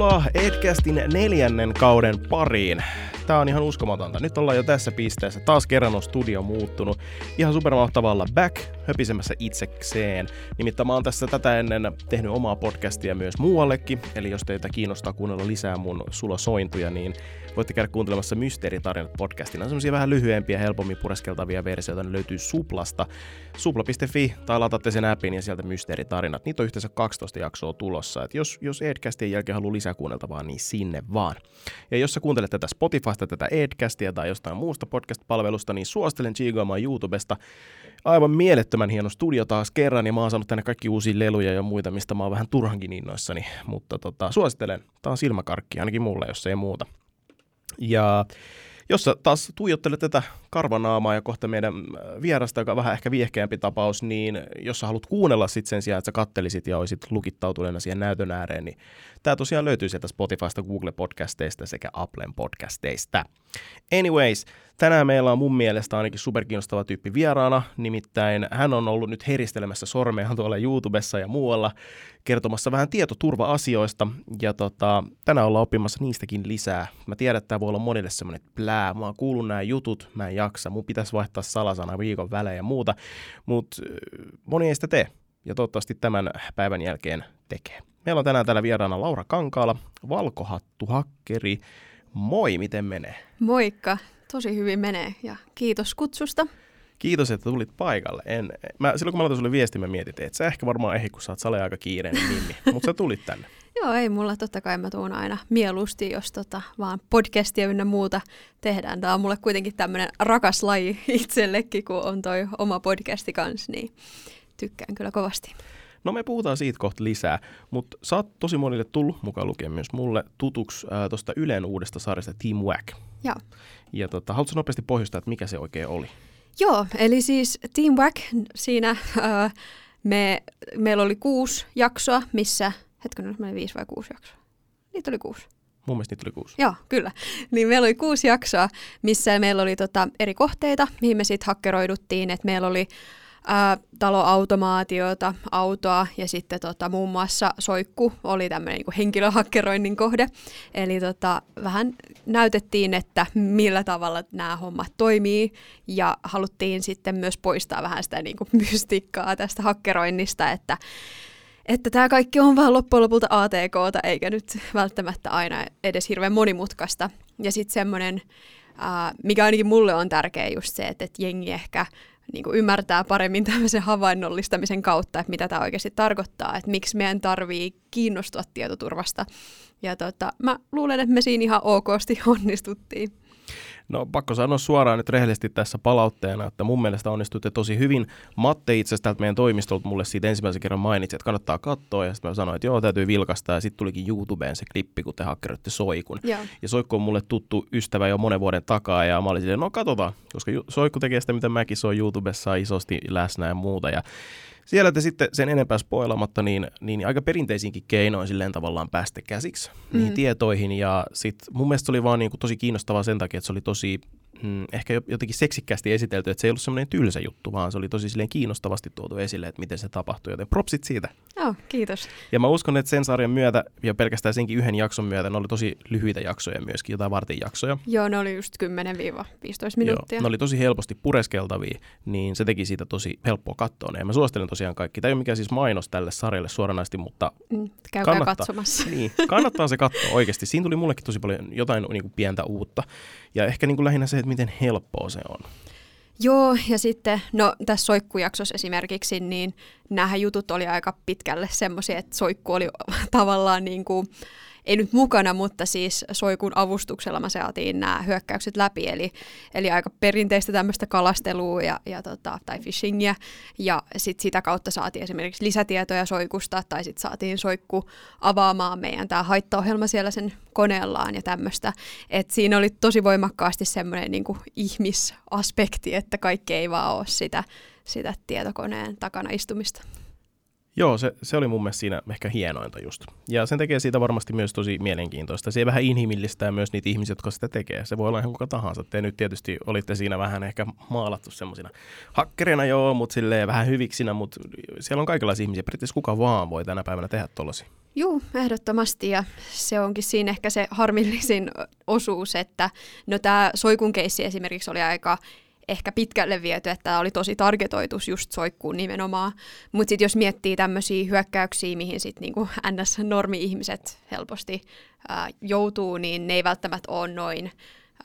Tervetuloa Edcastin neljännen kauden pariin. Tää on ihan uskomatonta. Nyt ollaan jo tässä pisteessä. Taas kerran on studio muuttunut. Ihan supermahtavalla back höpisemässä itsekseen. Nimittäin mä oon tässä tätä ennen tehnyt omaa podcastia myös muuallekin. Eli jos teitä kiinnostaa kuunnella lisää mun sulosointuja, niin voitte käydä kuuntelemassa Mysteeritarinat podcastina. On semmosia vähän lyhyempiä, helpommin pureskeltavia versioita. Ne löytyy Suplasta. Supla.fi tai lataatte sen appin ja sieltä Mysteeritarinat. Niitä on yhteensä 12 jaksoa tulossa. Et jos, jos Edcastin jälkeen haluaa lisää kuunneltavaa, niin sinne vaan. Ja jos sä kuuntelet tätä Spotifysta, tätä Edcastia tai jostain muusta podcast-palvelusta, niin suosittelen chigoamaan YouTubesta. Aivan mielettömän hieno studio taas kerran, ja mä oon saanut tänne kaikki uusia leluja ja muita, mistä mä oon vähän turhankin innoissani. Mutta tota, suosittelen. Tää on silmäkarkki, ainakin mulle, jos ei muuta. Ja jos sä taas tuijottelet tätä karvanaamaa ja kohta meidän äh, vierasta, joka on vähän ehkä viehkeämpi tapaus, niin jos sä haluat kuunnella sit sen sijaan, että sä kattelisit ja olisit lukittautuneena siihen näytön ääreen, niin tämä tosiaan löytyy sieltä Spotifysta, Google Podcasteista sekä Applen podcasteista. Anyways, tänään meillä on mun mielestä ainakin superkiinnostava tyyppi vieraana, nimittäin hän on ollut nyt heristelemässä sormeaan tuolla YouTubessa ja muualla kertomassa vähän tietoturva-asioista, ja tota, tänään ollaan oppimassa niistäkin lisää. Mä tiedän, että tämä voi olla monille semmoinen plää, mä oon kuullut nämä jutut, mä en jaksa, mun pitäisi vaihtaa salasana viikon välein ja muuta, mutta moni ei sitä tee, ja toivottavasti tämän päivän jälkeen tekee. Meillä on tänään täällä vieraana Laura Kankaala, valkohattu hakkeri. Moi, miten menee? Moikka, tosi hyvin menee ja kiitos kutsusta. Kiitos, että tulit paikalle. En, mä, silloin kun mä laitan sulle viesti, mä mietin, että sä ehkä varmaan ehdi, kun sä oot sale aika kiireinen nimi, mutta sä tulit tänne. Joo, ei mulla totta kai mä tuun aina mieluusti, jos tota, vaan podcastia ynnä muuta tehdään. Tämä on mulle kuitenkin tämmöinen rakas laji itsellekin, kun on toi oma podcasti kanssa, niin tykkään kyllä kovasti. No me puhutaan siitä kohta lisää, mutta sä oot tosi monille tullut, mukaan lukien myös mulle, tutuksi äh, tuosta Ylen uudesta sarjasta Team Wack. Joo. Ja tota, haluatko nopeasti pohjustaa, että mikä se oikein oli? Joo, eli siis Team Wack, siinä äh, me, meillä oli kuusi jaksoa, missä, hetkinen, meillä viisi vai kuusi jaksoa? Niitä oli kuusi. Mun mielestä niitä oli kuusi. Joo, kyllä. Niin meillä oli kuusi jaksoa, missä meillä oli tota eri kohteita, mihin me sitten hakkeroiduttiin. että meillä oli ää, taloautomaatiota, autoa ja sitten tota, muun muassa Soikku oli tämmöinen niin henkilöhakkeroinnin kohde. Eli tota, vähän näytettiin, että millä tavalla nämä hommat toimii ja haluttiin sitten myös poistaa vähän sitä niin kuin mystiikkaa tästä hakkeroinnista, että että tämä kaikki on vaan loppujen lopulta ATKta, eikä nyt välttämättä aina edes hirveän monimutkaista. Ja sitten semmoinen, mikä ainakin mulle on tärkeä just se, että, että jengi ehkä niin kuin ymmärtää paremmin tämmöisen havainnollistamisen kautta, että mitä tämä oikeasti tarkoittaa, että miksi meidän tarvii kiinnostua tietoturvasta. Ja tota, mä luulen, että me siinä ihan okosti onnistuttiin. No pakko sanoa suoraan nyt rehellisesti tässä palautteena, että mun mielestä onnistuitte tosi hyvin. Matte itse asiassa meidän toimistolta mulle siitä ensimmäisen kerran mainitsi, että kannattaa katsoa ja sitten mä sanoin, että joo täytyy vilkasta ja sitten tulikin YouTubeen se klippi, kun te hakkeroitte Soikun. Joo. Ja Soikku on mulle tuttu ystävä jo monen vuoden takaa ja mä olin silleen, no katsotaan, koska Soikku tekee sitä, mitä mäkin se on YouTubessa isosti läsnä ja muuta ja siellä te sitten sen enempää spoilamatta, niin, niin aika perinteisinkin keinoin silleen tavallaan päästä käsiksi mm-hmm. niihin tietoihin. Ja sitten mun mielestä se oli vaan niin kuin tosi kiinnostavaa sen takia, että se oli tosi mm, ehkä jotenkin seksikkäästi esitelty, että se ei ollut semmoinen tylsä juttu, vaan se oli tosi silleen kiinnostavasti tuotu esille, että miten se tapahtui, joten propsit siitä. Joo, kiitos. Ja mä uskon, että sen sarjan myötä ja pelkästään senkin yhden jakson myötä, ne oli tosi lyhyitä jaksoja myöskin, jotain vartin jaksoja. Joo, ne oli just 10-15 minuuttia. Joo, ne oli tosi helposti pureskeltavia, niin se teki siitä tosi helppoa katsoa. Ja mä suosittelen tosiaan kaikki. Tämä ei ole mikään siis mainos tälle sarjalle suoranaisesti, mutta mm, Käykää kannattaa, katsomassa. Niin, kannattaa se katsoa oikeasti. Siinä tuli mullekin tosi paljon jotain niin kuin pientä uutta. Ja ehkä niin kuin lähinnä se, että miten helppoa se on. Joo, ja sitten, no tässä soikkujaksossa esimerkiksi, niin nämä jutut oli aika pitkälle semmoisia, että soikku oli tavallaan niin kuin, ei nyt mukana, mutta siis Soikun avustuksella me saatiin nämä hyökkäykset läpi, eli, eli aika perinteistä tämmöistä kalastelua ja, ja tota, tai fishingia, ja sitten sitä kautta saatiin esimerkiksi lisätietoja Soikusta, tai sitten saatiin Soikku avaamaan meidän tämä haittaohjelma siellä sen koneellaan ja tämmöistä, että siinä oli tosi voimakkaasti semmoinen niin ihmisaspekti, että kaikki ei vaan ole sitä, sitä tietokoneen takana istumista. Joo, se, se oli mun mielestä siinä ehkä hienointa just. Ja sen tekee siitä varmasti myös tosi mielenkiintoista. Se vähän inhimillistää myös niitä ihmisiä, jotka sitä tekee. Se voi olla ihan kuka tahansa. Te nyt tietysti olitte siinä vähän ehkä maalattu semmoisina hakkerina joo, mutta silleen vähän hyviksinä, mutta siellä on kaikenlaisia ihmisiä. Periaatteessa kuka vaan voi tänä päivänä tehdä tollasi. Joo, ehdottomasti ja se onkin siinä ehkä se harmillisin osuus, että no tämä soikun keissi esimerkiksi oli aika ehkä pitkälle viety, että tämä oli tosi targetoitus just soikkuun nimenomaan. Mutta sitten jos miettii tämmöisiä hyökkäyksiä, mihin sitten niinku NS-normi-ihmiset helposti ää, joutuu, niin ne ei välttämättä ole noin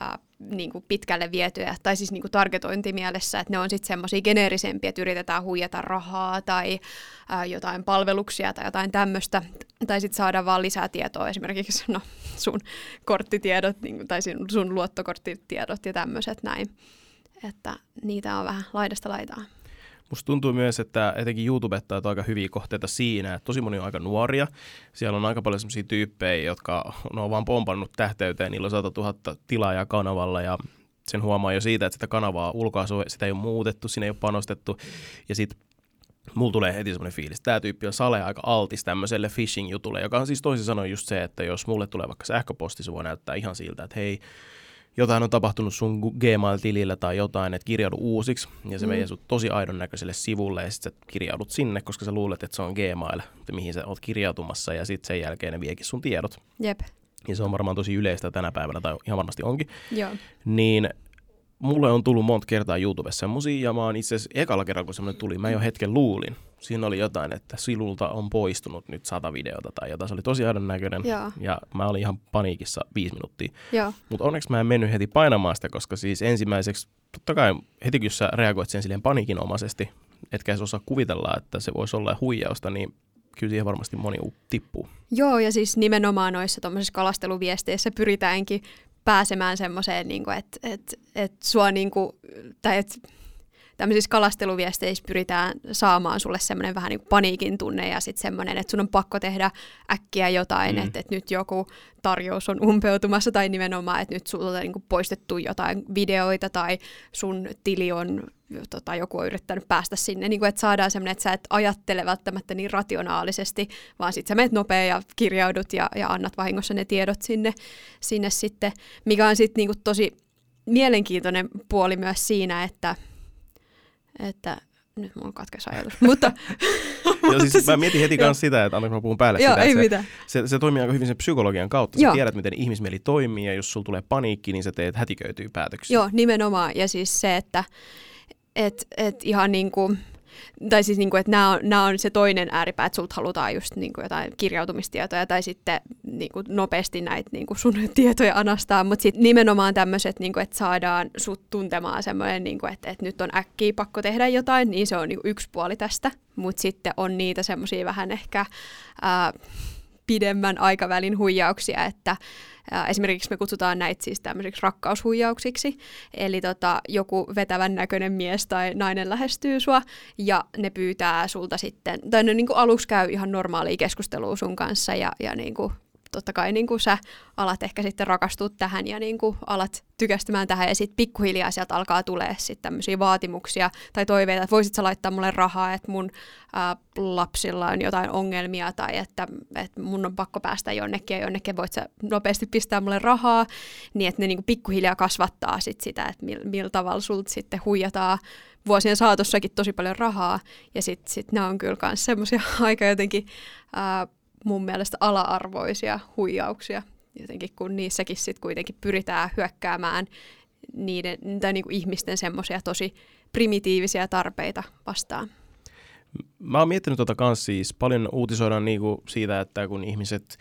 ää, niin kuin pitkälle vietyjä, tai siis niin kuin targetointimielessä, että ne on sitten semmoisia geneerisempiä, että yritetään huijata rahaa tai ää, jotain palveluksia tai jotain tämmöistä, tai sitten saada vaan lisää tietoa, esimerkiksi no, sun korttitiedot niin tai sun luottokorttitiedot ja tämmöiset näin, että niitä on vähän laidasta laitaa. Musta tuntuu myös, että etenkin YouTubettajat on aika hyviä kohteita siinä, että tosi moni on aika nuoria. Siellä on aika paljon sellaisia tyyppejä, jotka on vaan pompannut tähteyteen, niillä on 100 000 tilaajaa kanavalla ja sen huomaa jo siitä, että sitä kanavaa ulkoa sitä ei ole muutettu, siinä ei ole panostettu. Ja sitten mulla tulee heti semmoinen fiilis, tämä tyyppi on sale aika altis tämmöiselle phishing-jutulle, joka on siis toisin sanoen just se, että jos mulle tulee vaikka sähköposti, se voi näyttää ihan siltä, että hei, jotain on tapahtunut sun Gmail-tilillä tai jotain, että kirjaudu uusiksi, ja se mm. menee sut tosi aidon näköiselle sivulle, ja sitten sä kirjaudut sinne, koska sä luulet, että se on Gmail, mihin sä oot kirjautumassa, ja sitten sen jälkeen ne viekin sun tiedot. Jep. Ja se on varmaan tosi yleistä tänä päivänä, tai ihan varmasti onkin. Joo. Niin mulle on tullut monta kertaa YouTubessa semmosia, ja mä oon itse asiassa ekalla kerralla, kun semmoinen tuli, mä jo hetken luulin. Siinä oli jotain, että silulta on poistunut nyt sata videota tai jotain. Se oli tosi aidon näköinen, Joo. ja mä olin ihan paniikissa viisi minuuttia. Mutta onneksi mä en mennyt heti painamaan sitä, koska siis ensimmäiseksi, totta kai heti kun sä reagoit sen silleen paniikinomaisesti, etkä edes osaa kuvitella, että se voisi olla huijausta, niin kyllä siihen varmasti moni tippuu. Joo, ja siis nimenomaan noissa kalasteluviesteissä pyritäänkin pääsemään semmoiseen, niin että et, et sua niin kuin, tai et, tämmöisissä kalasteluviesteissä pyritään saamaan sulle semmoinen vähän niin kuin paniikin tunne ja sitten semmoinen, että sun on pakko tehdä äkkiä jotain, mm. että, että nyt joku tarjous on umpeutumassa tai nimenomaan, että nyt sulta on niin kuin poistettu jotain videoita tai sun tili on tota, joku on yrittänyt päästä sinne, niin kuin, että saadaan semmoinen, että sä et ajattele välttämättä niin rationaalisesti, vaan sitten sä menet nopea ja kirjaudut ja, ja annat vahingossa ne tiedot sinne, sinne sitten, mikä on sitten niin tosi mielenkiintoinen puoli myös siinä, että että nyt mulla katkesi ajatus. Mutta, Joo, siis mä mietin heti kanssa sitä, että anna mä puhun päälle Joo, sitä, ei se, mitään. Se, se, toimii aika hyvin sen psykologian kautta. Sä Joo. tiedät, miten ihmismieli toimii ja jos sulla tulee paniikki, niin sä teet hätiköityy päätöksiä. Joo, nimenomaan. Ja siis se, että et, et ihan niin kuin tai siis niin kuin, että nämä on, nämä on se toinen ääripää, että sulta halutaan just niin kuin jotain kirjautumistietoja tai sitten niin kuin nopeasti näitä niin kuin sun tietoja anastaa, mutta sitten nimenomaan tämmöiset, niin että saadaan sut tuntemaan semmoinen, niin kuin, että, että nyt on äkkiä pakko tehdä jotain, niin se on niin kuin yksi puoli tästä, mutta sitten on niitä semmoisia vähän ehkä ää, pidemmän aikavälin huijauksia, että Esimerkiksi me kutsutaan näitä siis tämmöisiksi rakkaushuijauksiksi, eli tota, joku vetävän näköinen mies tai nainen lähestyy sua ja ne pyytää sulta sitten, tai ne niin kuin aluksi käy ihan normaalia keskustelua sun kanssa ja, ja niin kuin totta kai niin kuin sä alat ehkä sitten rakastua tähän ja niin kuin alat tykästymään tähän ja sitten pikkuhiljaa sieltä alkaa tulee sitten tämmöisiä vaatimuksia tai toiveita, että voisit sä laittaa mulle rahaa, että mun ää, lapsilla on jotain ongelmia tai että, että mun on pakko päästä jonnekin ja jonnekin voit sä nopeasti pistää mulle rahaa, niin että ne niin kuin pikkuhiljaa kasvattaa sit sitä, että millä mil tavalla sulta sitten huijataan vuosien saatossakin tosi paljon rahaa. Ja sitten sit ne on kyllä myös semmoisia aika jotenkin ää, mun mielestä ala-arvoisia huijauksia, jotenkin kun niissäkin sitten kuitenkin pyritään hyökkäämään niiden, tai niinku ihmisten semmoisia tosi primitiivisiä tarpeita vastaan. Mä oon miettinyt tuota kanssa siis, paljon uutisoidaan niinku siitä, että kun ihmiset,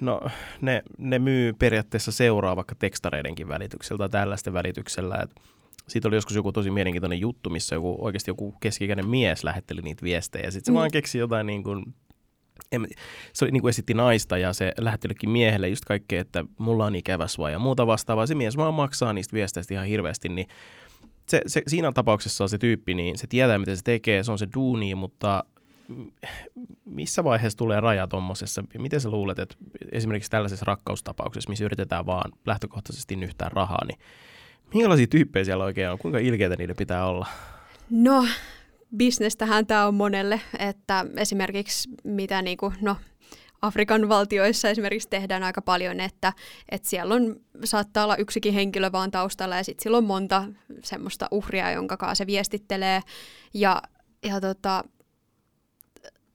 no ne, ne myy periaatteessa seuraa vaikka tekstareidenkin välityksellä tai tällaisten välityksellä, että siitä oli joskus joku tosi mielenkiintoinen juttu, missä joku, oikeasti joku keski mies lähetteli niitä viestejä. Sitten se mm. vaan keksi jotain niin kuin en, se niin kuin esitti naista ja se lähettelikin miehelle just kaikkea, että mulla on ikävä sua ja muuta vastaavaa. Se mies vaan maksaa niistä viesteistä ihan hirveästi, niin se, se, siinä tapauksessa on se tyyppi, niin se tietää, miten se tekee, se on se duuni, mutta missä vaiheessa tulee raja tuommoisessa? Miten sä luulet, että esimerkiksi tällaisessa rakkaustapauksessa, missä yritetään vaan lähtökohtaisesti nyhtää rahaa, niin minkälaisia tyyppejä siellä oikein on? Kuinka ilkeitä niiden pitää olla? No, bisnestähän tämä on monelle, että esimerkiksi mitä niinku, no, Afrikan valtioissa esimerkiksi tehdään aika paljon, että, että siellä on, saattaa olla yksikin henkilö vaan taustalla ja sitten sillä on monta semmoista uhria, jonka kanssa se viestittelee. Ja, ja tota,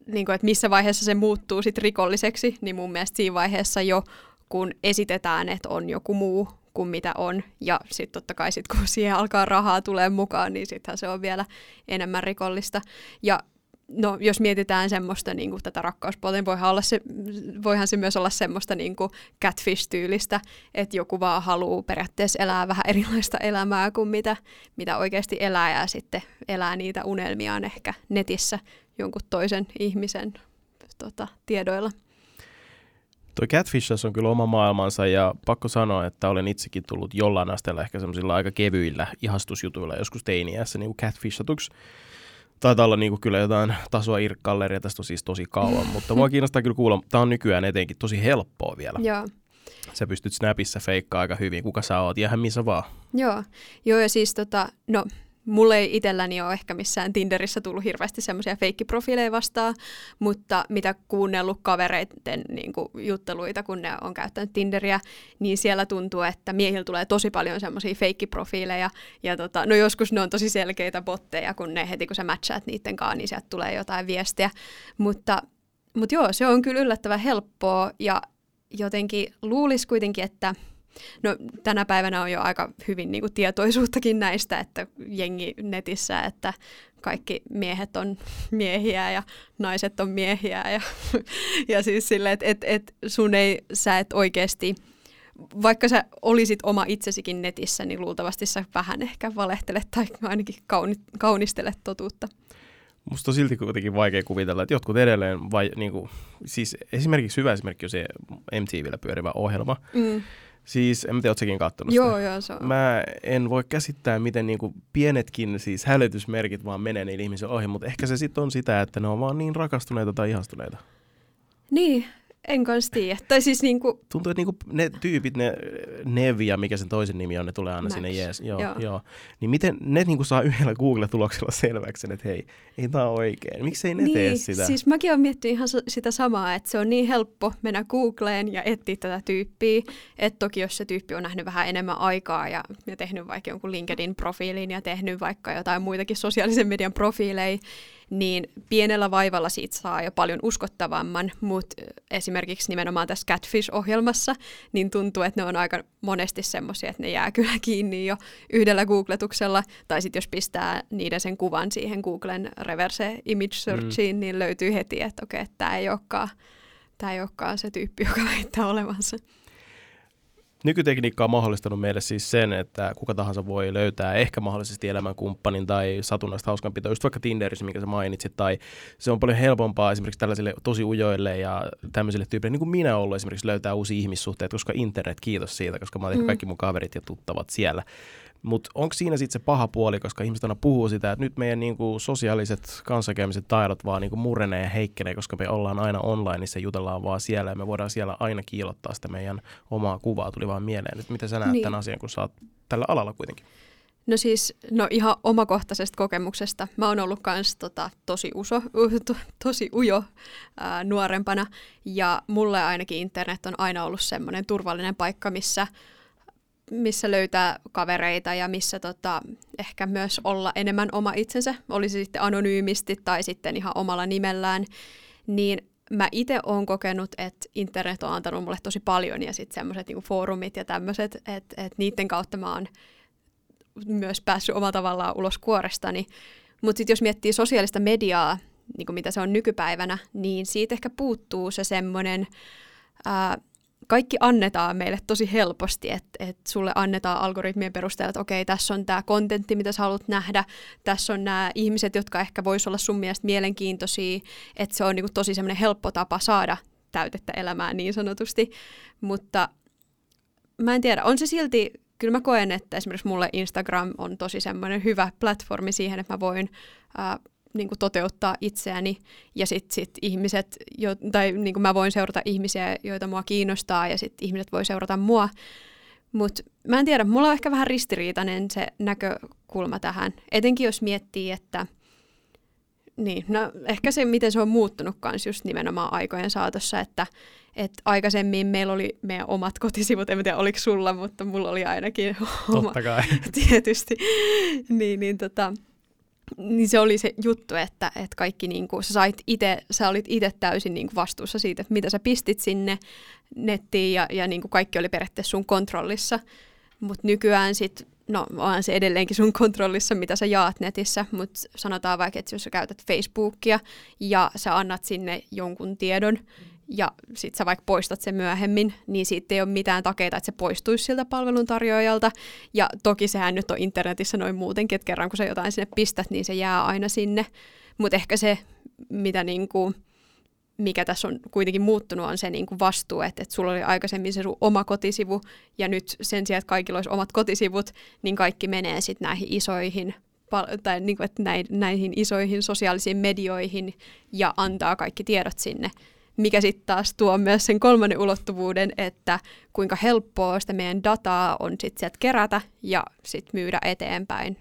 niin kuin, että missä vaiheessa se muuttuu sit rikolliseksi, niin mun mielestä siinä vaiheessa jo, kun esitetään, että on joku muu kuin mitä on, ja sitten totta kai sit, kun siihen alkaa rahaa tulee mukaan, niin sittenhän se on vielä enemmän rikollista. Ja no, jos mietitään semmoista niin kuin tätä rakkauspuolta, niin voihan, olla se, voihan se myös olla semmoista niin kuin catfish-tyylistä, että joku vaan haluaa periaatteessa elää vähän erilaista elämää kuin mitä, mitä oikeasti elää ja sitten elää niitä unelmiaan ehkä netissä jonkun toisen ihmisen tota, tiedoilla. Toi Catfish on kyllä oma maailmansa ja pakko sanoa, että olen itsekin tullut jollain asteella ehkä semmoisilla aika kevyillä ihastusjutuilla joskus teiniässä niin catfishatuksi. Taitaa olla niinku kyllä jotain tasoa irkkalleria, tästä on siis tosi kauan, mutta mua kiinnostaa kyllä kuulla, tämä on nykyään etenkin tosi helppoa vielä. Joo. Sä pystyt Snapissa feikkaa aika hyvin, kuka sä oot, ihan missä vaan. Joo, Joo ja siis tota, no Mulle ei itselläni ole ehkä missään Tinderissä tullut hirveästi semmoisia feikkiprofiileja vastaan, mutta mitä kuunnellut kavereiden niin kuin, jutteluita, kun ne on käyttänyt Tinderiä, niin siellä tuntuu, että miehillä tulee tosi paljon semmoisia feikkiprofiileja. Ja tota, no joskus ne on tosi selkeitä botteja, kun ne heti kun sä matchaat niiden kanssa, niin sieltä tulee jotain viestiä. Mutta, mutta joo, se on kyllä yllättävän helppoa ja jotenkin luulisi kuitenkin, että No tänä päivänä on jo aika hyvin niin kuin, tietoisuuttakin näistä, että jengi netissä, että kaikki miehet on miehiä ja naiset on miehiä ja, ja siis silleen, että et, et sun ei, sä et oikeasti, vaikka sä olisit oma itsesikin netissä, niin luultavasti sä vähän ehkä valehtelet tai ainakin kauni, kaunistelet totuutta. Musta on silti kuitenkin vaikea kuvitella, että jotkut edelleen, vai, niin kuin, siis esimerkiksi hyvä esimerkki on se MTVllä pyörivä ohjelma, mm Siis, en tiedä, ootko kattonut sitä? Joo, joo, se on. Mä en voi käsittää, miten niinku pienetkin siis hälytysmerkit vaan menee niille ihmisille ohi, mutta ehkä se sitten on sitä, että ne on vaan niin rakastuneita tai ihastuneita. Niin, en kanssa tiedä. Tai siis niinku... Tuntuu, että niinku ne tyypit, ne Nevi ja mikä sen toisen nimi on, ne tulee aina Max. sinne jees. Joo, joo. joo. Niin miten ne niinku saa yhdellä Google-tuloksella selväksi että hei, ei tämä oikein. Miksi ei ne niin, tee sitä? Siis mäkin olen miettinyt ihan sitä samaa, että se on niin helppo mennä Googleen ja etsiä tätä tyyppiä. Että toki jos se tyyppi on nähnyt vähän enemmän aikaa ja, ja tehnyt vaikka jonkun LinkedIn-profiilin ja tehnyt vaikka jotain muitakin sosiaalisen median profiileja, niin pienellä vaivalla siitä saa jo paljon uskottavamman, mutta esimerkiksi nimenomaan tässä Catfish-ohjelmassa, niin tuntuu, että ne on aika monesti semmoisia, että ne jää kyllä kiinni jo yhdellä googletuksella, tai sitten jos pistää niiden sen kuvan siihen Googlen reverse image searchiin, mm. niin löytyy heti, että okei, okay, tämä ei olekaan tämä ei olekaan se tyyppi, joka väittää olevansa. Nykytekniikka on mahdollistanut meille siis sen, että kuka tahansa voi löytää ehkä mahdollisesti elämänkumppanin tai satunnaista hauskanpitoa, just vaikka Tinderissä, mikä sä mainitsit, tai se on paljon helpompaa esimerkiksi tällaisille tosi ujoille ja tämmöisille tyypeille, niin kuin minä ollut esimerkiksi löytää uusia ihmissuhteita, koska internet, kiitos siitä, koska mä oon mm. kaikki mun kaverit ja tuttavat siellä. Mutta onko siinä sitten se paha puoli, koska ihmiset aina puhuu sitä, että nyt meidän niinku sosiaaliset kanssakäymiset taidot vaan niinku murenee ja heikkenee, koska me ollaan aina online, ja jutellaan vaan siellä ja me voidaan siellä aina kiilottaa sitä meidän omaa kuvaa. Tuli vaan mieleen, että miten sä näet niin. tämän asian, kun sä oot tällä alalla kuitenkin? No siis, no ihan omakohtaisesta kokemuksesta. Mä oon ollut kans tota, tosi, uso, to, tosi ujo ää, nuorempana ja mulle ainakin internet on aina ollut semmoinen turvallinen paikka, missä missä löytää kavereita ja missä tota, ehkä myös olla enemmän oma itsensä, olisi sitten anonyymisti tai sitten ihan omalla nimellään, niin mä itse olen kokenut, että internet on antanut mulle tosi paljon ja sitten semmoiset niinku foorumit ja tämmöiset, että et niiden kautta mä oon myös päässyt omalla tavallaan ulos kuorestani. Mutta sitten jos miettii sosiaalista mediaa, niin kuin mitä se on nykypäivänä, niin siitä ehkä puuttuu se semmoinen kaikki annetaan meille tosi helposti, että et sulle annetaan algoritmien perusteella, että okei, tässä on tämä kontentti, mitä sä haluat nähdä, tässä on nämä ihmiset, jotka ehkä vois olla sun mielestä mielenkiintoisia, että se on niinku tosi semmoinen helppo tapa saada täytettä elämään niin sanotusti, mutta mä en tiedä, on se silti, kyllä mä koen, että esimerkiksi mulle Instagram on tosi semmoinen hyvä platformi siihen, että mä voin ää, niin kuin toteuttaa itseäni ja sitten sit ihmiset, jo, tai niin kuin mä voin seurata ihmisiä, joita mua kiinnostaa ja sitten ihmiset voi seurata mua. Mutta mä en tiedä, mulla on ehkä vähän ristiriitainen se näkökulma tähän, etenkin jos miettii, että niin, no ehkä se, miten se on muuttunut kanssa just nimenomaan aikojen saatossa, että et aikaisemmin meillä oli meidän omat kotisivut, en tiedä oliko sulla, mutta mulla oli ainakin Totta kai. tietysti. niin, niin tota, niin se oli se juttu, että, että kaikki niin kuin, sä, sait ite, sä olit itse täysin niin kuin vastuussa siitä, että mitä sä pistit sinne nettiin ja, ja niin kuin kaikki oli periaatteessa sun kontrollissa. Mutta nykyään sitten, no on se edelleenkin sun kontrollissa, mitä sä jaat netissä, mutta sanotaan vaikka, että jos sä käytät Facebookia ja sä annat sinne jonkun tiedon, ja sitten sä vaikka poistat sen myöhemmin, niin siitä ei ole mitään takeita, että se poistuisi siltä palveluntarjoajalta. Ja toki sehän nyt on internetissä noin muutenkin, että kerran kun sä jotain sinne pistät, niin se jää aina sinne. Mutta ehkä se, mitä niinku, mikä tässä on kuitenkin muuttunut, on se niinku vastuu, että, että sulla oli aikaisemmin se sun oma kotisivu, ja nyt sen sijaan, että kaikilla olisi omat kotisivut, niin kaikki menee sitten näihin isoihin tai niin kuin, että näihin isoihin sosiaalisiin medioihin ja antaa kaikki tiedot sinne mikä sitten taas tuo myös sen kolmannen ulottuvuuden, että kuinka helppoa sitä meidän dataa on sitten sieltä kerätä ja sitten myydä eteenpäin,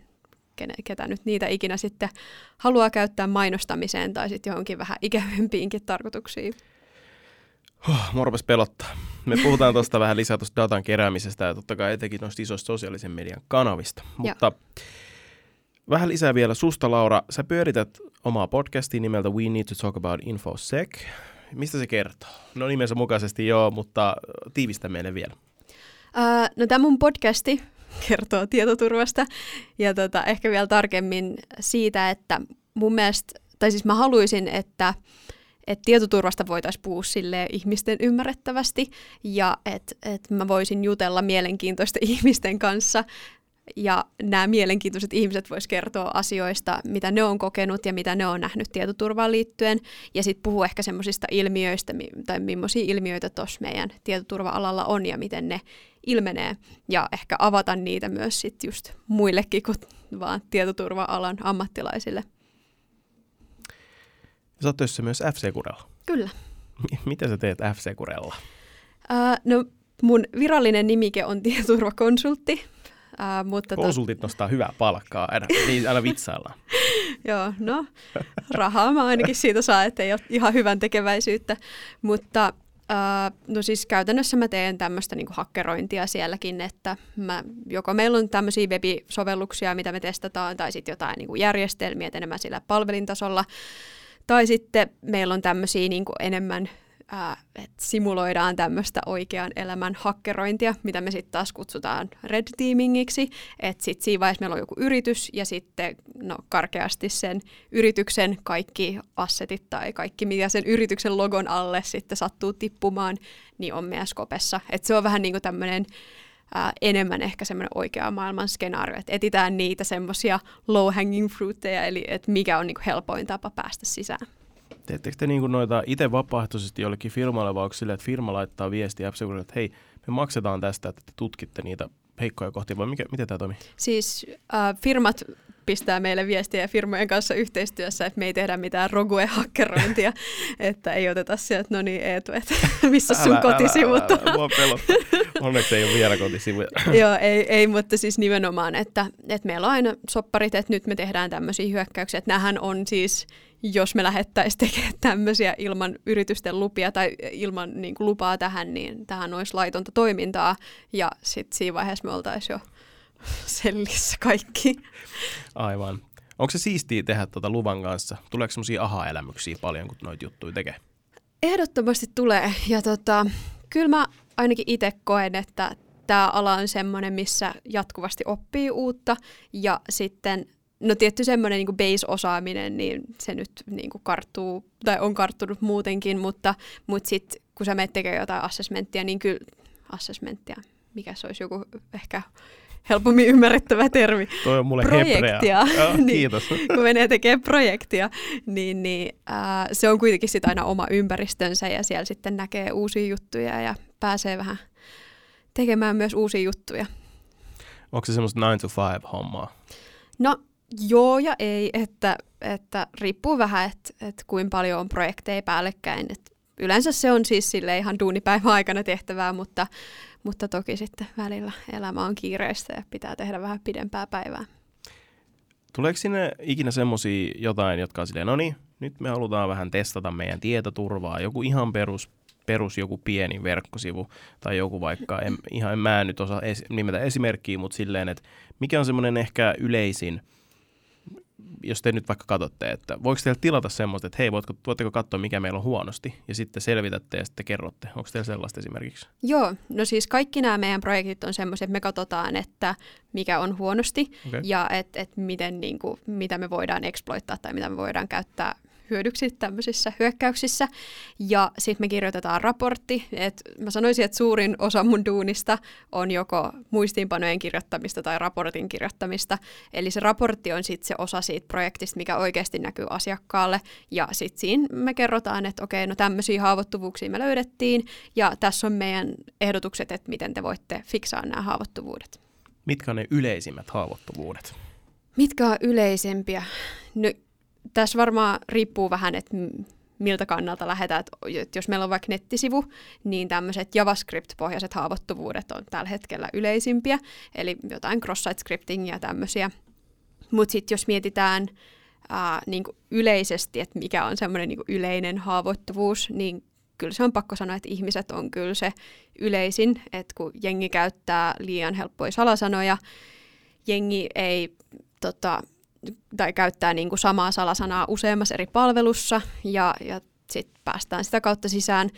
ketä nyt niitä ikinä sitten haluaa käyttää mainostamiseen tai sitten johonkin vähän ikävimpiinkin tarkoituksiin. Huh, morpes pelottaa. Me puhutaan tuosta vähän lisää tuosta datan keräämisestä ja totta kai etenkin noista isoista sosiaalisen median kanavista. Mutta vähän lisää vielä susta, Laura. Sä pyörität omaa podcastia nimeltä We Need to Talk About InfoSec. Mistä se kertoo? No nimensä mukaisesti joo, mutta tiivistä meille vielä. Uh, no tämä mun podcasti kertoo tietoturvasta ja tota, ehkä vielä tarkemmin siitä, että mun mielestä, tai siis mä haluaisin, että että tietoturvasta voitaisiin puhua sille ihmisten ymmärrettävästi ja että et mä voisin jutella mielenkiintoisten ihmisten kanssa ja nämä mielenkiintoiset ihmiset vois kertoa asioista, mitä ne on kokenut ja mitä ne on nähnyt tietoturvaan liittyen. Ja sitten puhua ehkä semmoisista ilmiöistä, tai millaisia ilmiöitä tuossa meidän tietoturva-alalla on ja miten ne ilmenee. Ja ehkä avata niitä myös sit just muillekin kuin vaan tietoturva-alan ammattilaisille. Sä oot myös FC-kurella. Kyllä. Mitä sä teet FC-kurella? Uh, no mun virallinen nimike on tietoturvakonsultti, Ää, mutta Konsultit to... nostaa hyvää palkkaa, aina, niin aina vitsaillaan. Joo, no rahaa mä ainakin siitä saa, että ei ole ihan hyvän tekeväisyyttä, mutta Uh, no siis käytännössä mä teen tämmöistä niinku hakkerointia sielläkin, että mä, joko meillä on tämmöisiä webisovelluksia, mitä me testataan, tai sitten jotain niinku järjestelmiä enemmän sillä palvelintasolla, tai sitten meillä on tämmöisiä niinku enemmän ää, että simuloidaan tämmöistä oikean elämän hakkerointia, mitä me sitten taas kutsutaan red teamingiksi, että sitten siinä vaiheessa meillä on joku yritys ja sitten no, karkeasti sen yrityksen kaikki assetit tai kaikki, mitä sen yrityksen logon alle sitten sattuu tippumaan, niin on meidän skopessa. Et se on vähän niin kuin tämmöinen enemmän ehkä semmoinen oikea maailman skenaario, että etitään niitä semmoisia low hanging fruitteja, eli että mikä on niin kuin helpoin tapa päästä sisään. Teettekö te niinku noita itse vapaaehtoisesti jollekin firmalle, vai sille, että firma laittaa viestiä app että hei, me maksetaan tästä, että te tutkitte niitä heikkoja kohtia, vai mikä, miten tämä toimii? Siis äh, firmat pistää meille viestiä firmojen kanssa yhteistyössä, että me ei tehdä mitään rogue-hakkerointia, että ei oteta sieltä, no niin Eetu, että missä sun älä, kotisivut älä, älä, älä, pelottaa. Onneksi ei ole vielä kotisivuja. Joo, ei, ei, mutta siis nimenomaan, että, että meillä on aina sopparit, että nyt me tehdään tämmöisiä hyökkäyksiä, että nämähän on siis jos me lähettäisiin tekemään tämmöisiä ilman yritysten lupia tai ilman niin kuin, lupaa tähän, niin tähän olisi laitonta toimintaa. Ja sitten siinä vaiheessa me oltaisiin jo sellissä kaikki. Aivan. Onko se siistiä tehdä tuota luvan kanssa? Tuleeko semmoisia aha-elämyksiä paljon, kun noita juttuja tekee? Ehdottomasti tulee. Ja tota, kyllä mä ainakin itse koen, että tämä ala on semmoinen, missä jatkuvasti oppii uutta ja sitten No tietty semmoinen niin base-osaaminen, niin se nyt niin kuin karttuu, tai on karttunut muutenkin, mutta, mutta sitten kun sä menet tekemään jotain assessmenttia, niin kyllä assessmenttia, mikä se olisi joku ehkä helpommin ymmärrettävä termi. Toi on mulle projektia. Oh, niin, kiitos. kun menee tekemään projektia, niin, niin äh, se on kuitenkin sit aina oma ympäristönsä ja siellä sitten näkee uusia juttuja ja pääsee vähän tekemään myös uusia juttuja. Onko se semmoista 9 to 5 hommaa? No Joo ja ei, että, että riippuu vähän, että, että kuinka paljon on projekteja päällekkäin. Et yleensä se on siis sille ihan duunipäivän aikana tehtävää, mutta, mutta toki sitten välillä elämä on kiireistä ja pitää tehdä vähän pidempää päivää. Tuleeko sinne ikinä semmoisia jotain, jotka on silleen, no niin, nyt me halutaan vähän testata meidän tietoturvaa, joku ihan perus, perus joku pieni verkkosivu tai joku vaikka, en, ihan en mä nyt osaa es, nimetä esimerkkiä, mutta silleen, että mikä on semmoinen ehkä yleisin – jos te nyt vaikka katsotte, että voiko teillä tilata semmoista, että hei, voitko, voitteko katsoa, mikä meillä on huonosti, ja sitten selvitätte ja sitten kerrotte. Onko teillä sellaista esimerkiksi? Joo, no siis kaikki nämä meidän projektit on semmoisia, että me katsotaan, että mikä on huonosti, okay. ja että et miten, niin kuin, mitä me voidaan exploittaa tai mitä me voidaan käyttää hyödyksi tämmöisissä hyökkäyksissä. Ja sitten me kirjoitetaan raportti. Et mä sanoisin, että suurin osa mun duunista on joko muistiinpanojen kirjoittamista tai raportin kirjoittamista. Eli se raportti on sitten se osa siitä projektista, mikä oikeasti näkyy asiakkaalle. Ja sitten siinä me kerrotaan, että okei, no tämmöisiä haavoittuvuuksia me löydettiin. Ja tässä on meidän ehdotukset, että miten te voitte fiksaa nämä haavoittuvuudet. Mitkä on ne yleisimmät haavoittuvuudet? Mitkä on yleisempiä? No, tässä varmaan riippuu vähän, että miltä kannalta lähdetään. Että jos meillä on vaikka nettisivu, niin tämmöiset JavaScript-pohjaiset haavoittuvuudet on tällä hetkellä yleisimpiä, eli jotain cross-site scriptingia ja tämmöisiä. Mutta sitten jos mietitään ää, niin yleisesti, että mikä on semmoinen niin yleinen haavoittuvuus, niin kyllä se on pakko sanoa, että ihmiset on kyllä se yleisin, että kun jengi käyttää liian helppoja salasanoja, jengi ei tota, tai käyttää niin kuin samaa salasanaa useammassa eri palvelussa ja, ja sitten päästään sitä kautta sisään.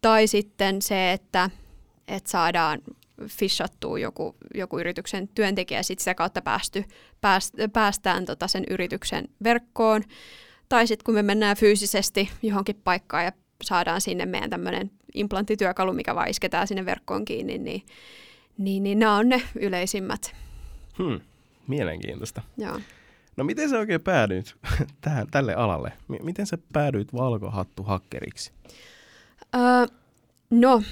Tai sitten se, että, että saadaan fishattua joku, joku yrityksen työntekijä ja sitten sitä kautta päästy, pääst, päästään tota sen yrityksen verkkoon. Tai sitten kun me mennään fyysisesti johonkin paikkaan ja saadaan sinne meidän tämmöinen implanttityökalu, mikä vaan isketään sinne verkkoon kiinni, niin, niin, niin nämä on ne yleisimmät. Hmm, mielenkiintoista. Joo. No miten sä oikein päädyit tähän, tälle alalle? M- miten sä päädyit valkohattuhakkeriksi? Öö, no,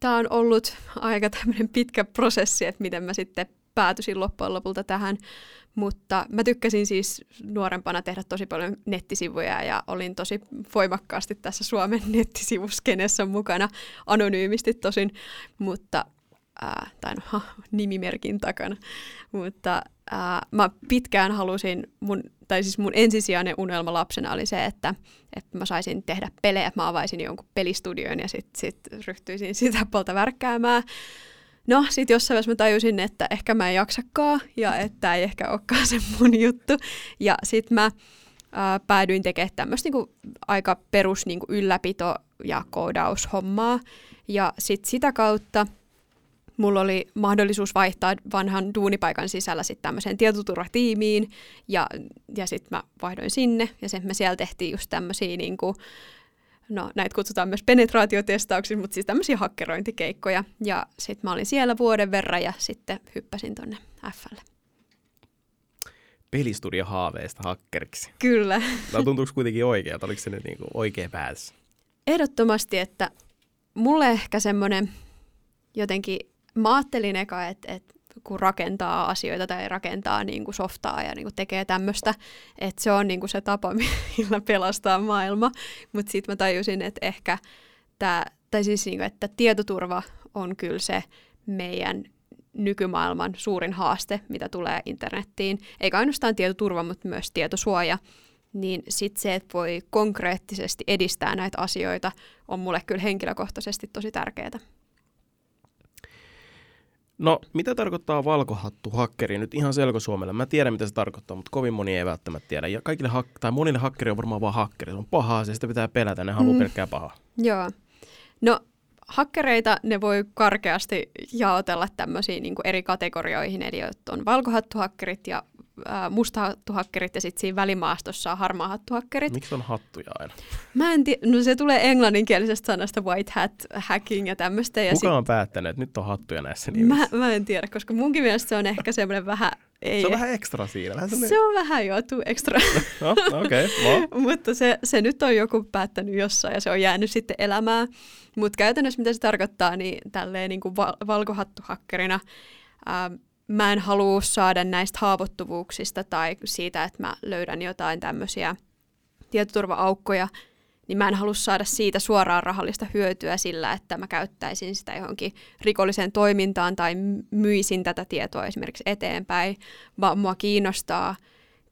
tämä on ollut aika tämmöinen pitkä prosessi, että miten mä sitten päätyisin loppujen lopulta tähän. Mutta mä tykkäsin siis nuorempana tehdä tosi paljon nettisivuja ja olin tosi voimakkaasti tässä Suomen nettisivuskenessä mukana, anonyymisti tosin, mutta ää, tai no, nimimerkin takana. Mutta ää, mä pitkään halusin, mun, tai siis mun ensisijainen unelma lapsena oli se, että, että mä saisin tehdä pelejä, että mä avaisin jonkun pelistudion ja sitten sit ryhtyisin sitä puolta värkkäämään. No, sitten jossain vaiheessa mä tajusin, että ehkä mä en jaksakaan ja että ei ehkä olekaan se mun juttu. Ja sitten mä ää, päädyin tekemään tämmöistä niinku aika perus niinku ylläpito- ja koodaushommaa. Ja sitten sitä kautta – mulla oli mahdollisuus vaihtaa vanhan duunipaikan sisällä sitten tämmöiseen tietoturvatiimiin, ja, ja sitten mä vaihdoin sinne, ja sen me siellä tehtiin just tämmöisiä niin kuin, no näitä kutsutaan myös penetraatiotestauksiksi, mutta siis tämmöisiä hakkerointikeikkoja, ja sitten mä olin siellä vuoden verran, ja sitten hyppäsin tonne Flle. Pelistudio haaveista hakkeriksi. Kyllä. No tuntuuko kuitenkin oikealta? Oliko se nyt niin kuin oikea päätös? Ehdottomasti, että mulle ehkä semmoinen jotenkin mä ajattelin eka, että, että kun rakentaa asioita tai rakentaa niin kuin softaa ja niin kuin tekee tämmöistä, että se on niin kuin se tapa, millä pelastaa maailma. Mutta sitten mä tajusin, että ehkä tämä, tai siis niin kuin, että tietoturva on kyllä se meidän nykymaailman suurin haaste, mitä tulee internettiin. Eikä ainoastaan tietoturva, mutta myös tietosuoja. Niin sitten se, että voi konkreettisesti edistää näitä asioita, on mulle kyllä henkilökohtaisesti tosi tärkeää. No, mitä tarkoittaa valkohattu hakkeri nyt ihan selkosuomella? Mä tiedän, mitä se tarkoittaa, mutta kovin moni ei välttämättä tiedä. Ja kaikille hak- tai monille hakkeri on varmaan vaan hakkeri. Se on pahaa, se sitä pitää pelätä, ne haluaa mm. pelkkää pahaa. Joo. No, hakkereita ne voi karkeasti jaotella tämmöisiin niin eri kategorioihin, eli on valkohattuhakkerit ja mustahattuhakkerit ja sitten siinä välimaastossa on harmaahattuhakkerit. Miksi on hattuja aina? Mä en tiedä, no se tulee englanninkielisestä sanasta white hat hacking ja tämmöistä. Kuka sit... on päättänyt, että nyt on hattuja näissä nimissä? Mä, mä en tiedä, koska munkin mielestä se on ehkä semmoinen vähän... Ei, se on vähän ekstra siinä. Vähän sellainen... Se on vähän jo, tuu ekstra. no, okei, okay, Mutta se, se nyt on joku päättänyt jossain ja se on jäänyt sitten elämään. Mutta käytännössä mitä se tarkoittaa, niin tälleen niin kuin val- valkohattuhakkerina, ähm, mä en halua saada näistä haavoittuvuuksista tai siitä, että mä löydän jotain tämmöisiä tietoturva-aukkoja, niin mä en halua saada siitä suoraan rahallista hyötyä sillä, että mä käyttäisin sitä johonkin rikolliseen toimintaan tai myisin tätä tietoa esimerkiksi eteenpäin, vaan mua kiinnostaa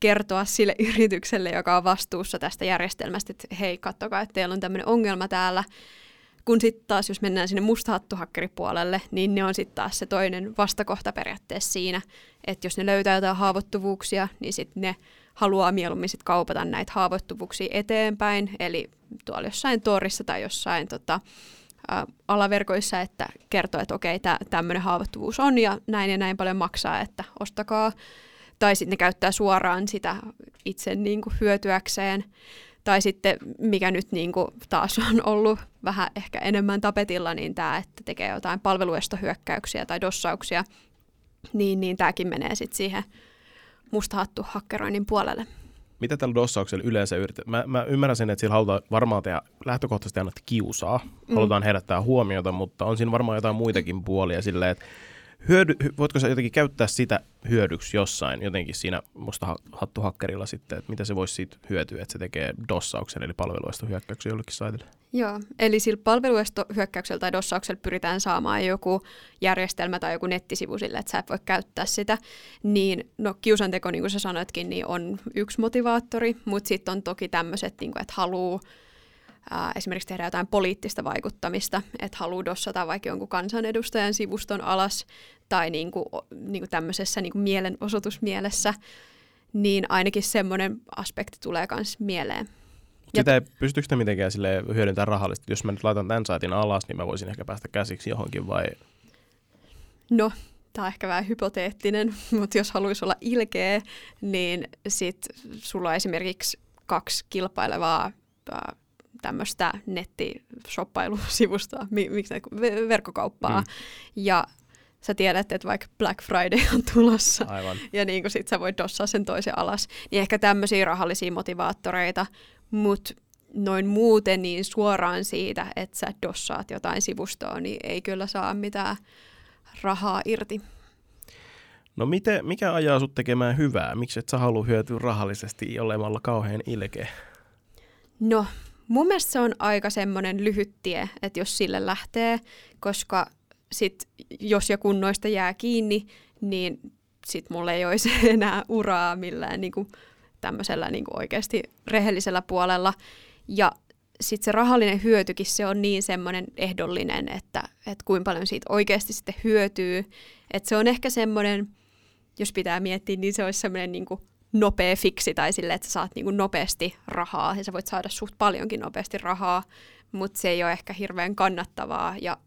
kertoa sille yritykselle, joka on vastuussa tästä järjestelmästä, että hei, kattokaa, että teillä on tämmöinen ongelma täällä, kun sitten taas, jos mennään sinne mustahattuhakkeripuolelle, niin ne on sitten taas se toinen vastakohta periaatteessa siinä, että jos ne löytää jotain haavoittuvuuksia, niin sitten ne haluaa mieluummin sit kaupata näitä haavoittuvuuksia eteenpäin, eli tuolla jossain torissa tai jossain tota, ä, alaverkoissa, että kertoo, että okei, tä, tämmöinen haavoittuvuus on ja näin ja näin paljon maksaa, että ostakaa. Tai sitten ne käyttää suoraan sitä itse niin kuin hyötyäkseen. Tai sitten, mikä nyt niin kuin taas on ollut vähän ehkä enemmän tapetilla, niin tämä, että tekee jotain palveluestohyökkäyksiä tai dossauksia, niin, niin tämäkin menee sitten siihen mustahattu hakkeroinnin puolelle. Mitä tällä dossauksella yleensä yritetään? Mä, mä ymmärrän sen, että sillä halutaan varmaan tehdä lähtökohtaisesti aina kiusaa. Mm. Halutaan herättää huomiota, mutta on siinä varmaan jotain muitakin puolia silleen, että hyödy, voitko sä jotenkin käyttää sitä hyödyksi jossain jotenkin siinä musta hattuhakkerilla sitten, että mitä se voisi siitä hyötyä, että se tekee dossauksen eli palveluista hyökkäyksen jollekin saitille? Joo, eli sillä palveluestohyökkäyksellä tai dossauksella pyritään saamaan joku järjestelmä tai joku nettisivu sille, että sä et voi käyttää sitä. Niin, no kiusanteko, niin kuin sä sanoitkin, niin on yksi motivaattori, mutta sitten on toki tämmöiset, niin että haluaa ää, esimerkiksi tehdä jotain poliittista vaikuttamista, että haluaa dossata vaikka jonkun kansanedustajan sivuston alas tai niin kuin, niin kuin tämmöisessä niin kuin mielenosoitusmielessä, niin ainakin semmoinen aspekti tulee myös mieleen. Sitä ei, pystyykö sitä mitenkään sille hyödyntämään rahallisesti? Jos mä nyt laitan tämän saitin alas, niin mä voisin ehkä päästä käsiksi johonkin vai? No, tämä on ehkä vähän hypoteettinen, mutta jos haluaisi olla ilkeä, niin sit sulla on esimerkiksi kaksi kilpailevaa tämmöistä nettishopailusivustoa, miksi verkkokauppaa, mm. ja sä tiedät, että vaikka Black Friday on tulossa, Aivan. ja niin kuin sit sä voit dossaa sen toisen alas, niin ehkä tämmöisiä rahallisia motivaattoreita, mutta noin muuten niin suoraan siitä, että sä dossaat jotain sivustoa, niin ei kyllä saa mitään rahaa irti. No miten, mikä ajaa sut tekemään hyvää? Miksi et sä halua hyötyä rahallisesti olemalla kauhean ilkeä? No, mun mielestä se on aika semmoinen lyhyt tie, että jos sille lähtee, koska sit, jos ja kun noista jää kiinni, niin sit mulle ei olisi enää uraa millään niin kuin tämmöisellä niin kuin oikeasti rehellisellä puolella. Ja sitten se rahallinen hyötykin, se on niin semmoinen ehdollinen, että, että kuinka paljon siitä oikeasti sitten hyötyy. Että se on ehkä semmoinen, jos pitää miettiä, niin se olisi semmoinen niin nopea fiksi tai sille, että sä saat niin kuin nopeasti rahaa ja sä voit saada suht paljonkin nopeasti rahaa, mutta se ei ole ehkä hirveän kannattavaa ja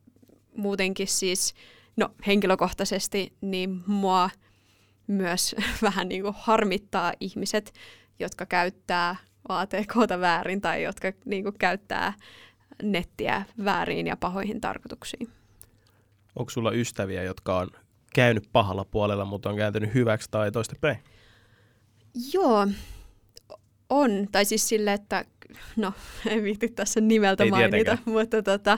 muutenkin siis, no henkilökohtaisesti, niin mua – myös vähän niin kuin harmittaa ihmiset, jotka käyttää ATKta väärin tai jotka niin kuin käyttää nettiä väärin ja pahoihin tarkoituksiin. Onko sulla ystäviä, jotka on käynyt pahalla puolella, mutta on kääntynyt hyväksi tai toistepäin? Joo, on. Tai siis sille, että no, en viitti tässä nimeltä Ei mainita, tietenkään. mutta tota,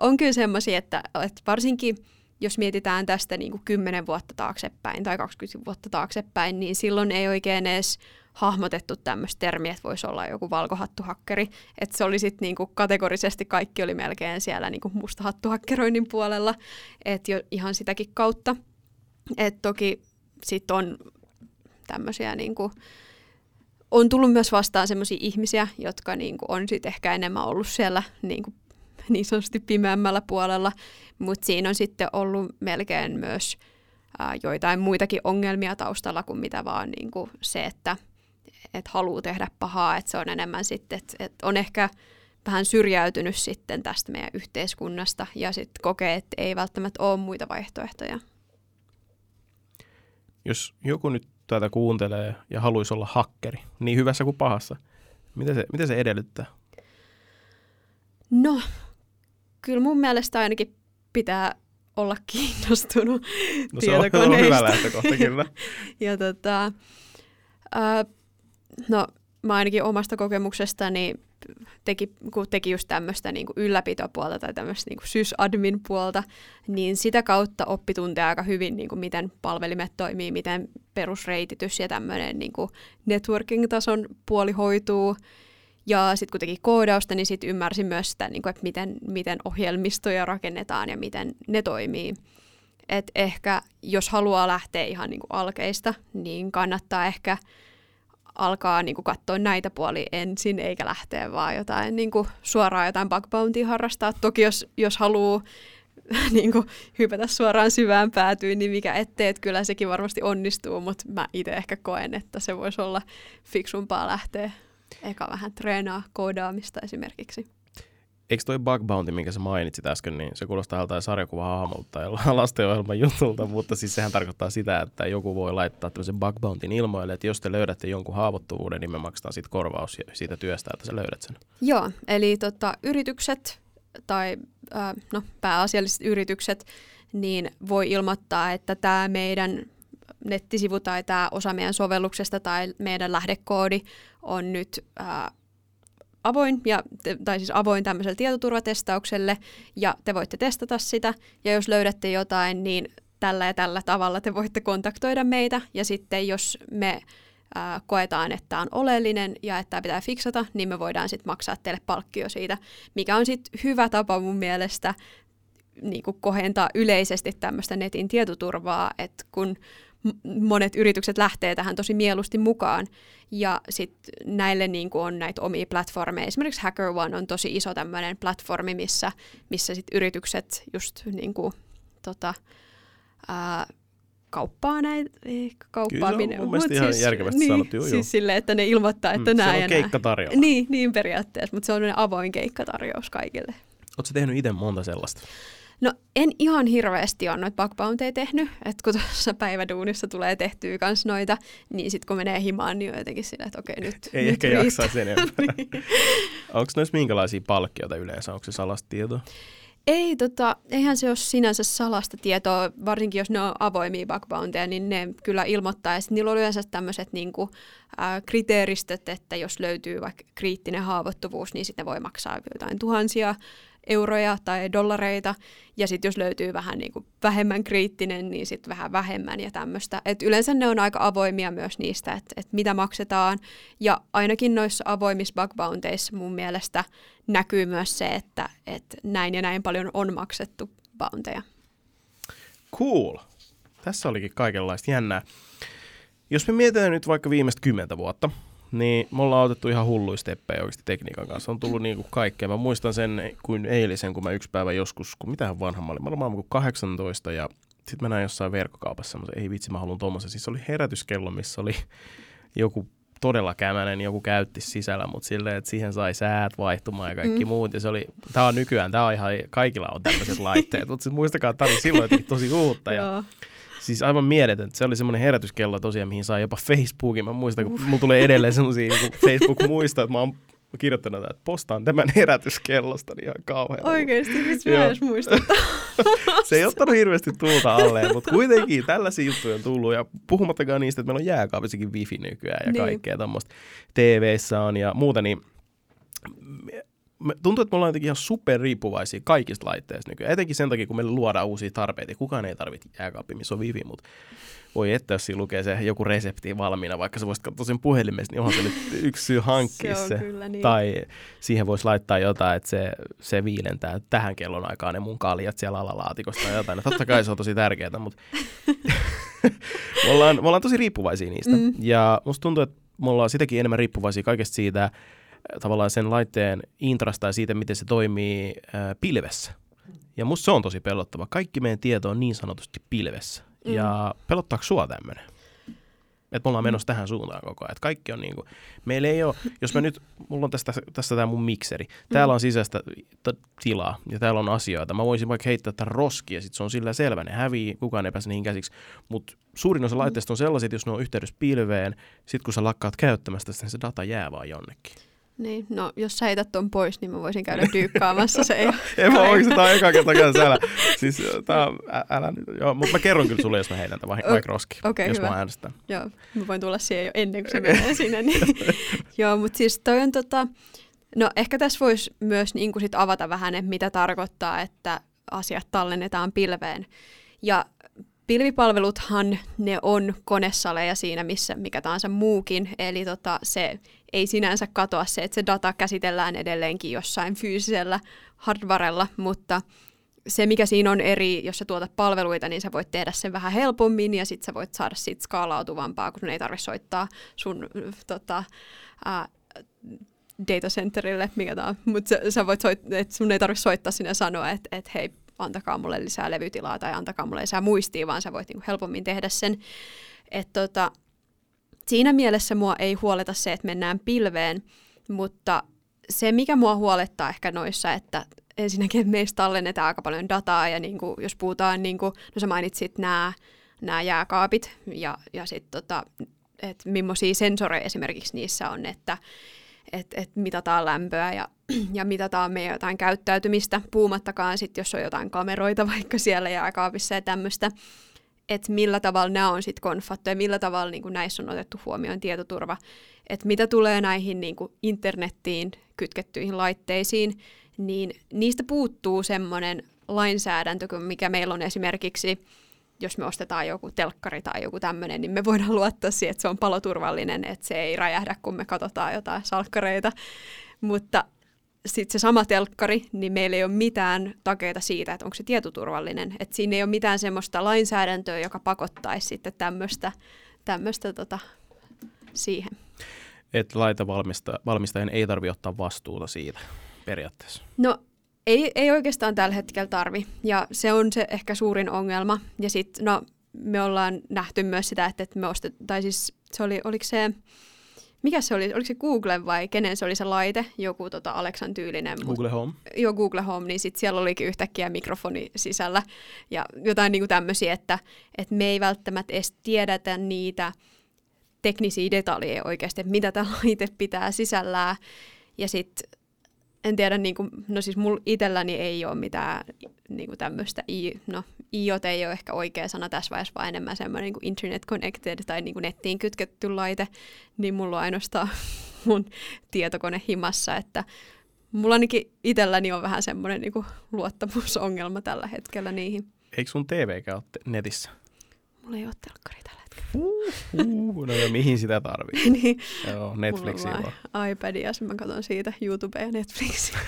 on kyllä semmoisia, että, että varsinkin – jos mietitään tästä niin kuin 10 vuotta taaksepäin tai 20 vuotta taaksepäin, niin silloin ei oikein edes hahmotettu tämmöistä termiä, että voisi olla joku valkohattuhakkeri. Että se oli sitten niinku kategorisesti kaikki oli melkein siellä niinku mustahattuhakkeroinnin puolella, että jo ihan sitäkin kautta. Et toki sitten on tämmöisiä niinku, on tullut myös vastaan sellaisia ihmisiä, jotka niinku on sitten ehkä enemmän ollut siellä niinku niin sanotusti pimeämmällä puolella, mutta siinä on sitten ollut melkein myös ää, joitain muitakin ongelmia taustalla kuin mitä vaan niin kuin se, että et haluaa tehdä pahaa, että se on enemmän sitten, että et on ehkä vähän syrjäytynyt sitten tästä meidän yhteiskunnasta ja sitten kokee, että ei välttämättä ole muita vaihtoehtoja. Jos joku nyt tätä kuuntelee ja haluaisi olla hakkeri, niin hyvässä kuin pahassa, mitä se, mitä se edellyttää? No, kyllä mun mielestä ainakin pitää olla kiinnostunut no, tietokoneista. Se on hyvä lähtökohta, kyllä. ja tota, äh, no mä ainakin omasta kokemuksestani teki, kun teki just tämmöistä niin ylläpitopuolta tai tämmöistä niin sysadmin puolta, niin sitä kautta oppi tuntee aika hyvin, niin kuin miten palvelimet toimii, miten perusreititys ja tämmöinen niin networking-tason puoli hoituu. Ja sitten kun teki koodausta, niin sitten ymmärsin myös sitä, niin kuin, että miten, miten ohjelmistoja rakennetaan ja miten ne toimii. Et ehkä jos haluaa lähteä ihan niin kuin alkeista, niin kannattaa ehkä alkaa niin kuin katsoa näitä puoli ensin, eikä lähteä vaan jotain niin kuin suoraan jotain bug bounty harrastaa. Toki jos, jos haluaa niin kuin, hypätä suoraan syvään päätyyn, niin mikä ettei, että kyllä sekin varmasti onnistuu, mutta mä itse ehkä koen, että se voisi olla fiksumpaa lähteä eka vähän treenaa koodaamista esimerkiksi. Eikö toi bug bounty, minkä sä mainitsit äsken, niin se kuulostaa joltain sarjakuva-hahmolta tai lastenohjelman jutulta, mutta siis sehän tarkoittaa sitä, että joku voi laittaa tämmöisen bug bountyn ilmoille, että jos te löydätte jonkun haavoittuvuuden, niin me maksetaan siitä korvaus siitä työstä, että sä löydät sen. Joo, eli tota, yritykset tai äh, no, pääasialliset yritykset, niin voi ilmoittaa, että tämä meidän nettisivu tai tämä osa meidän sovelluksesta tai meidän lähdekoodi on nyt äh, avoin, ja, tai siis avoin tämmöiselle tietoturvatestaukselle, ja te voitte testata sitä, ja jos löydätte jotain, niin tällä ja tällä tavalla te voitte kontaktoida meitä, ja sitten jos me koetaan, että tämä on oleellinen ja että tämä pitää fiksata, niin me voidaan sitten maksaa teille palkkio siitä, mikä on sitten hyvä tapa mun mielestä niin kohentaa yleisesti tämmöistä netin tietoturvaa, että kun monet yritykset lähtee tähän tosi mieluusti mukaan. Ja sitten näille niin kuin on näitä omia platformeja. Esimerkiksi HackerOne on tosi iso tämmöinen platformi, missä, missä sit yritykset just niin kuin, tota, ää, kauppaa näitä, kauppaa Kyllä se on mun ihan siis, järkevästi niin, sanottu. Joo, siis silleen, että ne ilmoittaa, että mm, nämä Se on keikkatarjous. Niin, niin periaatteessa, mutta se on avoin keikkatarjous kaikille. Oletko tehnyt itse monta sellaista? No en ihan hirveästi ole noita bug tehnyt, että kun tuossa päiväduunissa tulee tehtyä kans noita, niin sitten kun menee himaan, niin on jotenkin sillä, että okei nyt Ei nyt ehkä riittää. jaksaisi enempää. niin. Onko noissa minkälaisia palkkioita yleensä? Onko se salasta tietoa? Ei, tota, eihän se ole sinänsä salasta tietoa, varsinkin jos ne on avoimia bug niin ne kyllä ilmoittaa. Ja niillä on yleensä tämmöiset niinku, äh, kriteeristöt, että jos löytyy vaikka kriittinen haavoittuvuus, niin sitten voi maksaa jotain tuhansia euroja tai dollareita, ja sitten jos löytyy vähän niin kuin vähemmän kriittinen, niin sitten vähän vähemmän ja tämmöistä. Et yleensä ne on aika avoimia myös niistä, että et mitä maksetaan, ja ainakin noissa avoimissa bug bounteissa mun mielestä näkyy myös se, että et näin ja näin paljon on maksettu bounteja. Cool. Tässä olikin kaikenlaista jännää. Jos me mietitään nyt vaikka viimeistä kymmentä vuotta, niin me ollaan otettu ihan hulluja steppejä oikeasti tekniikan kanssa. On tullut niinku kaikkea. Mä muistan sen kuin eilisen, kun mä yksi päivä joskus, kun mitähän vanha mä olin. Mä olin maailman 18 ja sitten mä näin jossain verkkokaupassa semmoisen, ei vitsi mä haluan tuommoisen. Siis oli herätyskello, missä oli joku todella kämänen, joku käytti sisällä, mutta silleen, että siihen sai säät vaihtumaan ja kaikki mm. muut. Ja se oli, tää on nykyään, tää on ihan, kaikilla on tämmöiset laitteet, mutta muistakaa, että tämä oli silloin tosi uutta. Ja Siis aivan mieletön. Se oli semmoinen herätyskello tosiaan, mihin sai jopa Facebookin. Mä muistan, kun mulla tulee edelleen semmoisia niin Facebook-muista, että mä oon kirjoittanut, että postaan tämän herätyskellosta, niin ihan kauhean. Oikeesti, miksi mä edes muistuttaa? se ei ottanut hirveästi tulta alle, mutta kuitenkin tällaisia juttuja on tullut. Ja puhumattakaan niistä, että meillä on jääkaapissakin wifi nykyään ja niin. kaikkea tämmöistä. TV-ssä on ja muuta, niin me, tuntuu, että me ollaan jotenkin ihan superriippuvaisia kaikista laitteista nykyään. Etenkin sen takia, kun meille luodaan uusia tarpeita. Kukaan ei tarvitse jääkaappi, missä on wifi, mutta voi että jos siinä lukee se joku resepti valmiina, vaikka sä voisit katsoa sen puhelimesta, niin onhan se nyt yksi syy hankkia se. se. Kyllä, niin. Tai siihen voisi laittaa jotain, että se, se viilentää tähän kellon aikaan ne mun kaljat siellä alalaatikosta tai jotain. No, totta kai se on tosi tärkeää, mutta me, ollaan, me ollaan tosi riippuvaisia niistä. Mm. Ja musta tuntuu, että me ollaan sitäkin enemmän riippuvaisia kaikesta siitä, tavallaan sen laitteen intrasta ja siitä, miten se toimii ää, pilvessä. Ja musta se on tosi pelottava. Kaikki meidän tieto on niin sanotusti pilvessä. Mm. Ja pelottaako sua tämmöinen? Että me ollaan menossa tähän suuntaan koko ajan. Että kaikki on niinku, meillä ei ole, jos mä nyt, mulla on tästä, tästä tämä mun mikseri. Täällä on sisäistä t- tilaa ja täällä on asioita. Mä voisin vaikka heittää tämän roski ja sit se on sillä selvä. Ne hävii, kukaan ei pääse niihin käsiksi. Mutta suurin osa laitteista on sellaiset, jos ne on yhteydessä pilveen, sit kun sä lakkaat käyttämästä niin se data jää vaan jonnekin. Niin, no jos sä heität ton pois, niin mä voisin käydä dyykkaamassa se. Ei, ei mä oikeasti, tää on eka kerta käydä älä. Siis tää on, ä, älä nyt, joo, mutta mä kerron kyllä sulle, jos mä heitän tämän, vaikka okay, roski, okay, jos hyvä. mä äänestän. Joo, mä voin tulla siihen jo ennen kuin se menee sinne. Niin. joo, mutta siis toi on tota, no ehkä tässä voisi myös niin kuin sit avata vähän, että mitä tarkoittaa, että asiat tallennetaan pilveen. Ja pilvipalveluthan ne on konesaleja siinä, missä mikä tahansa muukin, eli tota, se ei sinänsä katoa se, että se data käsitellään edelleenkin jossain fyysisellä hardwarella, mutta se, mikä siinä on eri, jos sä tuotat palveluita, niin sä voit tehdä sen vähän helpommin ja sitten sä voit saada siitä skaalautuvampaa, kun sun ei tarvitse soittaa sun tota, ää, data centerille, mikä tämä on, mutta sä, sä voit soit, että sun ei tarvitse soittaa sinne ja sanoa, että, että hei, antakaa mulle lisää levytilaa tai antakaa mulle lisää muistia, vaan sä voit niin kuin helpommin tehdä sen. Et tota, siinä mielessä mua ei huoleta se, että mennään pilveen, mutta se, mikä mua huolettaa ehkä noissa, että ensinnäkin, että meistä tallennetaan aika paljon dataa, ja niin kuin, jos puhutaan, niin kuin, no sä mainitsit nämä, nämä jääkaapit, ja, ja sitten tota, että millaisia sensoreja esimerkiksi niissä on, että et, et mitataan lämpöä ja, ja mitataan meidän jotain käyttäytymistä, puumattakaan sitten, jos on jotain kameroita vaikka siellä jääkaapissa ja tämmöistä, että millä tavalla nämä on sitten konfattu ja millä tavalla niin näissä on otettu huomioon tietoturva. Että mitä tulee näihin niin kuin internettiin kytkettyihin laitteisiin, niin niistä puuttuu semmoinen lainsäädäntö, mikä meillä on esimerkiksi, jos me ostetaan joku telkkari tai joku tämmöinen, niin me voidaan luottaa siihen, että se on paloturvallinen, että se ei räjähdä, kun me katsotaan jotain salkkareita. Mutta sitten se sama telkkari, niin meillä ei ole mitään takeita siitä, että onko se tietoturvallinen. Että siinä ei ole mitään semmoista lainsäädäntöä, joka pakottaisi sitten tämmöistä, tämmöistä tota, siihen. Että laitevalmistajan ei tarvitse ottaa vastuuta siitä periaatteessa? No ei, ei oikeastaan tällä hetkellä tarvi, ja se on se ehkä suurin ongelma. Ja sitten, no, me ollaan nähty myös sitä, että, että me ostet, tai siis se oli, oliko se, mikä se oli, oliko se Google vai kenen se oli se laite, joku tota Alexan tyylinen. Google Home. Joo, Google Home, niin sitten siellä olikin yhtäkkiä mikrofoni sisällä ja jotain niinku tämmöisiä, että, että me ei välttämättä edes tiedetä niitä teknisiä detaljeja oikeasti, että mitä tämä laite pitää sisällään. Ja sitten en tiedä, niin kuin, no siis mulla itselläni ei ole mitään niin kuin tämmöistä, no IoT ei ole ehkä oikea sana tässä vaiheessa, vaan enemmän semmoinen niin kuin internet connected tai niin kuin nettiin kytketty laite, niin mulla on ainoastaan mun tietokone himassa, että mulla ainakin itselläni on vähän semmoinen niin kuin luottamusongelma tällä hetkellä niihin. Eikö sun TV ole netissä? Mulla ei ole telkkari tällä Uh, no ja mihin sitä tarvii? niin. Joo, Netflixia vaan. iPadia, mä katson siitä YouTubea ja Netflixiä.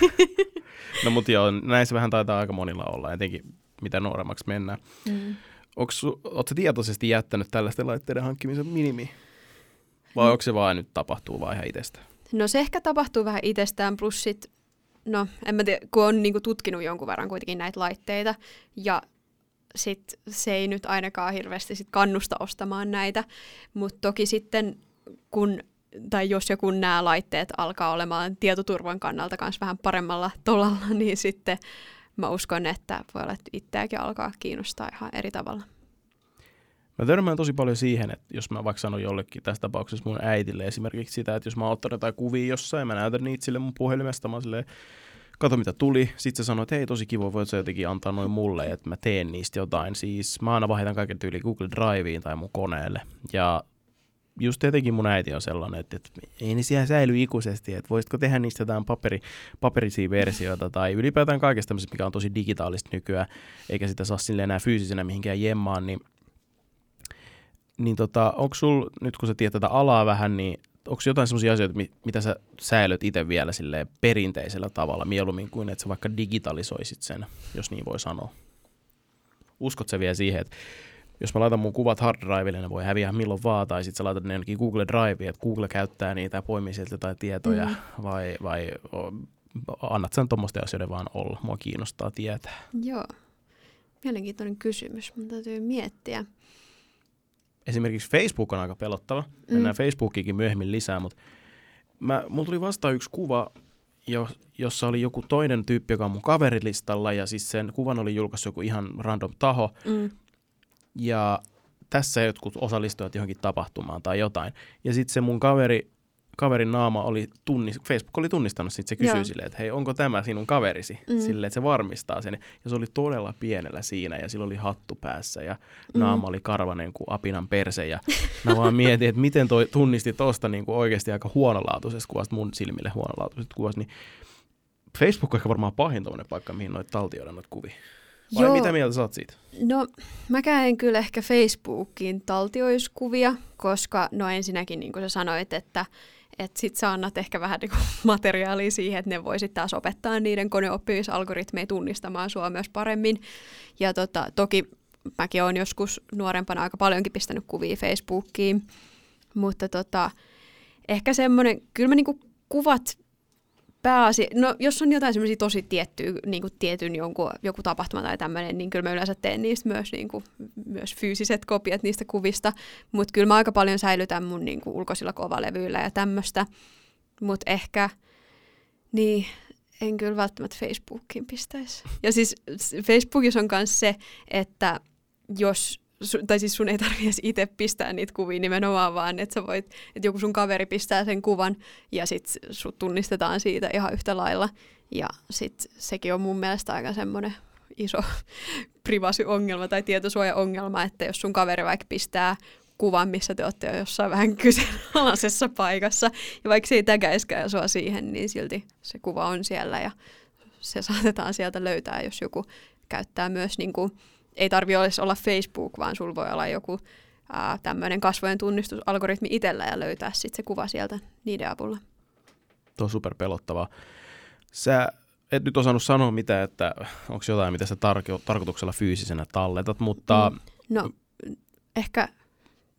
no mutta joo, näissä vähän taitaa aika monilla olla, etenkin mitä nuoremmaksi mennään. Mm. Oletko tietoisesti jättänyt tällaisten laitteiden hankkimisen minimi? Vai mm. onko se vaan nyt tapahtuu vaan ihan itsestään? No se ehkä tapahtuu vähän itsestään, plus sit, no en mä tiedä, kun on niinku tutkinut jonkun verran kuitenkin näitä laitteita, ja sit se ei nyt ainakaan hirveästi sit kannusta ostamaan näitä, mutta toki sitten kun tai jos ja kun nämä laitteet alkaa olemaan tietoturvan kannalta myös vähän paremmalla tolalla, niin sitten mä uskon, että voi olla, että itseäkin alkaa kiinnostaa ihan eri tavalla. Mä törmään tosi paljon siihen, että jos mä vaikka sanon jollekin tässä tapauksessa mun äitille esimerkiksi sitä, että jos mä oon ottanut jotain kuvia jossain mä näytän niitä sille mun puhelimesta, mä silleen, kato mitä tuli. Sitten se sanoi, että hei tosi kiva, voit sä jotenkin antaa noin mulle, että mä teen niistä jotain. Siis mä aina vaihdan kaiken tyyli Google Driveen tai mun koneelle. Ja just tietenkin mun äiti on sellainen, että, että ei ne siellä säily ikuisesti, että voisitko tehdä niistä jotain paperi, paperisia versioita tai ylipäätään kaikesta tämmöisestä, mikä on tosi digitaalista nykyään, eikä sitä saa sille enää fyysisenä mihinkään jemmaan, niin, niin tota, onko sul, nyt kun sä tiedät tätä alaa vähän, niin onko jotain sellaisia asioita, mitä sä säilöt itse vielä sille perinteisellä tavalla mieluummin kuin että sä vaikka digitalisoisit sen, jos niin voi sanoa? Uskot sä vielä siihen, että jos mä laitan mun kuvat hard drivelle, ne voi häviä milloin vaan, tai sitten sä laitat ne jonnekin Google Driveen, että Google käyttää niitä ja poimii sieltä jotain tietoja, mm. vai, vai annat sen tuommoisten asioiden vaan olla? Mua kiinnostaa tietää. Joo. Mielenkiintoinen kysymys. Mun täytyy miettiä esimerkiksi Facebook on aika pelottava. Mm. Mennään Facebookikin myöhemmin lisää, mutta mä, mulla tuli vasta yksi kuva, jo, jossa oli joku toinen tyyppi, joka on mun kaverilistalla, ja siis sen kuvan oli julkaissut joku ihan random taho. Mm. Ja tässä jotkut osallistujat johonkin tapahtumaan tai jotain. Ja sitten se mun kaveri kaverin naama oli tunnis, Facebook oli tunnistanut, sitten se kysyi silleen, että hei, onko tämä sinun kaverisi? Mm. Silleen, että se varmistaa sen. Ja se oli todella pienellä siinä ja sillä oli hattu päässä ja mm. naama oli karvanen kuin apinan perse. Ja mä vaan mietin, että miten toi tunnisti tuosta niin kuin oikeasti aika huonolaatuisesta kuvasta, mun silmille huonolaatuisesta kuvasta, niin Facebook on ehkä varmaan pahin paikka, mihin noit taltioidaan noita kuvia. Vai Joo. mitä mieltä sä oot siitä? No, mä en kyllä ehkä Facebookiin taltioiskuvia, koska no ensinnäkin, niin kuin sä sanoit, että että sit sä annat ehkä vähän niinku materiaalia siihen, että ne voisit taas opettaa niiden koneoppimisalgoritmeja tunnistamaan sua myös paremmin. Ja tota, toki mäkin olen joskus nuorempana aika paljonkin pistänyt kuvia Facebookiin, mutta tota, ehkä semmoinen, kyllä mä niinku kuvat pääasi, no jos on jotain semmoisia tosi tiettyä, niin kuin tietyn jonkun, joku tapahtuma tai tämmöinen, niin kyllä mä yleensä teen niistä myös, niin kuin, myös fyysiset kopiat niistä kuvista, mutta kyllä mä aika paljon säilytän mun niin kuin, ulkoisilla kovalevyillä ja tämmöistä, mutta ehkä, niin en kyllä välttämättä Facebookiin pistäisi. Ja siis Facebookissa on myös se, että jos tai siis sun ei tarvitse itse pistää niitä kuvia nimenomaan, vaan että sä voit, että joku sun kaveri pistää sen kuvan ja sit sut tunnistetaan siitä ihan yhtä lailla. Ja sit sekin on mun mielestä aika semmoinen iso privacy-ongelma tai tietosuoja-ongelma, että jos sun kaveri vaikka pistää kuvan, missä te olette jo jossain vähän kyseenalaisessa paikassa, ja vaikka se ei tägäiskään sua siihen, niin silti se kuva on siellä ja se saatetaan sieltä löytää, jos joku käyttää myös niin kuin ei tarvi olla Facebook, vaan sulla voi olla joku tämmöinen kasvojen tunnistusalgoritmi itsellä ja löytää sitten se kuva sieltä niiden avulla. Tuo on super pelottavaa. Sä et nyt osannut sanoa mitä, että onko jotain, mitä sä tarko- tarkoituksella fyysisenä talletat, mutta... Mm. No, ehkä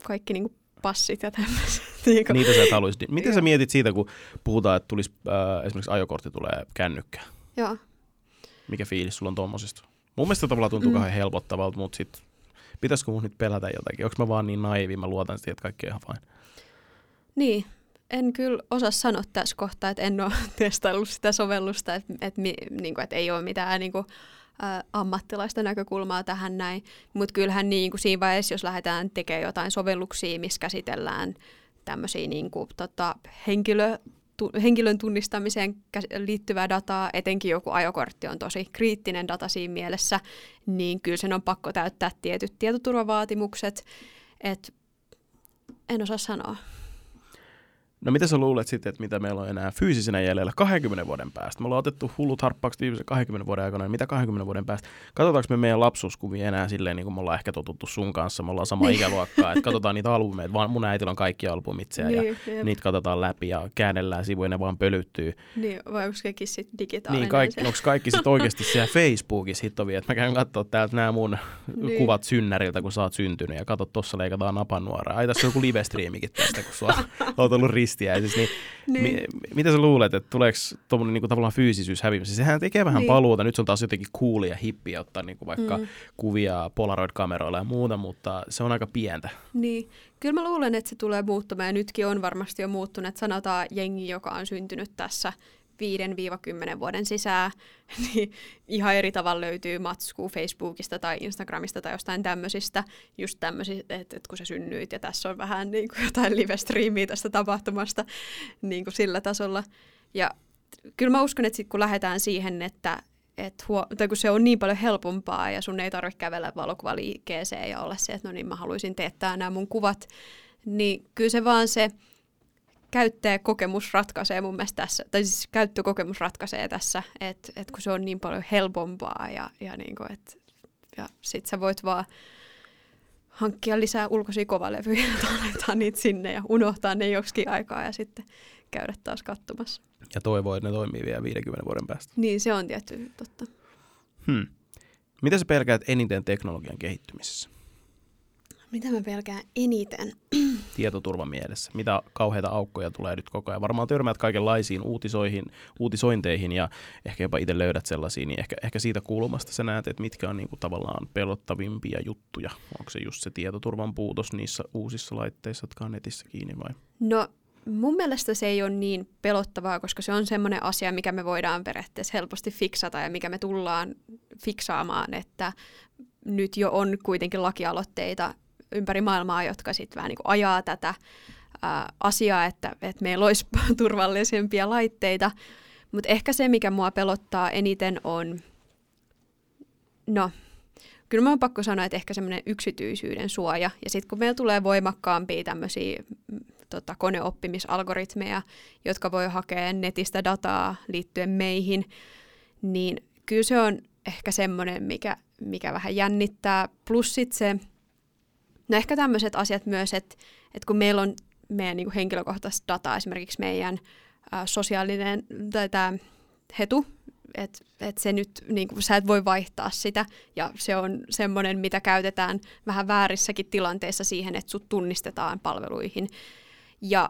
kaikki niinku passit ja tämmöiset. Niitä sä et haluaisit. Miten sä mietit siitä, kun puhutaan, että tulisi äh, esimerkiksi ajokortti tulee kännykkään? Joo. Mikä fiilis sulla on tuommoisesta? Mun mielestä tavallaan tuntuu mm. kauhean helpottavalta, mutta sitten pitäisikö mun nyt pelätä jotakin? Onko mä vaan niin naivi, mä luotan siihen, että kaikki on ihan fine? Niin, en kyllä osaa sanoa tässä kohtaa, että en ole testaillut sitä sovellusta, että, että, niin kuin, että ei ole mitään niin kuin, ä, ammattilaista näkökulmaa tähän näin. Mutta kyllähän niin kuin siinä vaiheessa, jos lähdetään tekemään jotain sovelluksia, missä käsitellään tämmöisiä niin kuin, tota, henkilö, tu, henkilön tunnistamiseen liittyvää dataa, etenkin joku ajokortti on tosi kriittinen data siinä mielessä, niin kyllä sen on pakko täyttää tietyt tietoturvavaatimukset, että en osaa sanoa. No mitä sä luulet sitten, että mitä meillä on enää fyysisenä jäljellä 20 vuoden päästä? Me ollaan otettu hullut harppaukset viimeisen 20 vuoden aikana, niin mitä 20 vuoden päästä? Katsotaanko me meidän lapsuuskuvia enää silleen, niin kuin me ollaan ehkä totuttu sun kanssa, me ollaan sama niin. ikäluokkaa, että katsotaan niitä albumeita, vaan mun äitillä on kaikki albumit siellä niin, ja jep. niitä katsotaan läpi ja käännellään sivuja, ne vaan pölyttyy. Niin, vai onko kaikki sitten digitaalinen? Niin, kaikki, onko kaikki sitten oikeasti siellä Facebookissa hittovia, että mä käyn katsoa täältä nämä mun niin. kuvat synnäriltä, kun sä oot syntynyt ja katsot, tossa leikataan napannuoraa. Ai tässä on joku live-striimikin tästä, kun sä oot ollut ristiäisissä, niin niin. Mi- mitä sä luulet, että tuleeko tuommoinen niinku tavallaan fyysisyys häviämässä? Sehän tekee vähän niin. paluuta. Nyt se on taas jotenkin coolia ja hippiä ottaa niinku vaikka mm. kuvia Polaroid-kameroilla ja muuta, mutta se on aika pientä. Niin. Kyllä mä luulen, että se tulee muuttumaan ja nytkin on varmasti jo muuttunut. Sanotaan jengi, joka on syntynyt tässä 5-10 vuoden sisään, niin ihan eri tavalla löytyy matskua Facebookista tai Instagramista tai jostain tämmöisistä, just tämmöisistä, että, että kun sä synnyit ja tässä on vähän niin kuin jotain live-striimiä tästä tapahtumasta niin kuin sillä tasolla. Ja kyllä mä uskon, että sit kun lähdetään siihen, että et huo, tai kun se on niin paljon helpompaa ja sun ei tarvitse kävellä valokuvaliikkeeseen ja olla se, että no niin mä haluaisin teettää nämä mun kuvat, niin kyllä se vaan se käyttäjäkokemus ratkaisee mun mielestä tässä, tai siis käyttökokemus ratkaisee tässä, että et kun se on niin paljon helpompaa ja, ja, niinku, et, ja sit sä voit vaan hankkia lisää ulkoisia kovalevyjä ja laittaa niitä sinne ja unohtaa ne joksikin aikaa ja sitten käydä taas katsomassa. Ja toivoo, että ne toimii vielä 50 vuoden päästä. Niin, se on tietty totta. Hmm. Mitä sä pelkäät eniten teknologian kehittymisessä? Mitä mä pelkään eniten? Tietoturvan mielessä. Mitä kauheita aukkoja tulee nyt koko ajan? Varmaan törmäät kaikenlaisiin uutisoihin, uutisointeihin ja ehkä jopa itse löydät sellaisia, niin ehkä, ehkä siitä kulmasta sä näet, että mitkä on niinku tavallaan pelottavimpia juttuja. Onko se just se tietoturvan puutos niissä uusissa laitteissa, jotka on netissä kiinni vai? No mun mielestä se ei ole niin pelottavaa, koska se on semmoinen asia, mikä me voidaan periaatteessa helposti fiksata ja mikä me tullaan fiksaamaan, että nyt jo on kuitenkin lakialoitteita ympäri maailmaa, jotka sitten vähän niin ajaa tätä ää, asiaa, että, että meillä olisi turvallisempia laitteita. Mutta ehkä se, mikä mua pelottaa eniten on, no, kyllä mä oon pakko sanoa, että ehkä semmoinen yksityisyyden suoja. Ja sitten kun meillä tulee voimakkaampia tämmöisiä mm, tota, koneoppimisalgoritmeja, jotka voi hakea netistä dataa liittyen meihin, niin kyllä se on ehkä semmoinen, mikä, mikä vähän jännittää. Plus sitten se, No ehkä tämmöiset asiat myös, että, että kun meillä on meidän niin kuin henkilökohtaista dataa, esimerkiksi meidän ä, sosiaalinen tai tämä hetu, että et se nyt, niin kuin, sä et voi vaihtaa sitä, ja se on semmoinen, mitä käytetään vähän väärissäkin tilanteissa siihen, että sut tunnistetaan palveluihin. Ja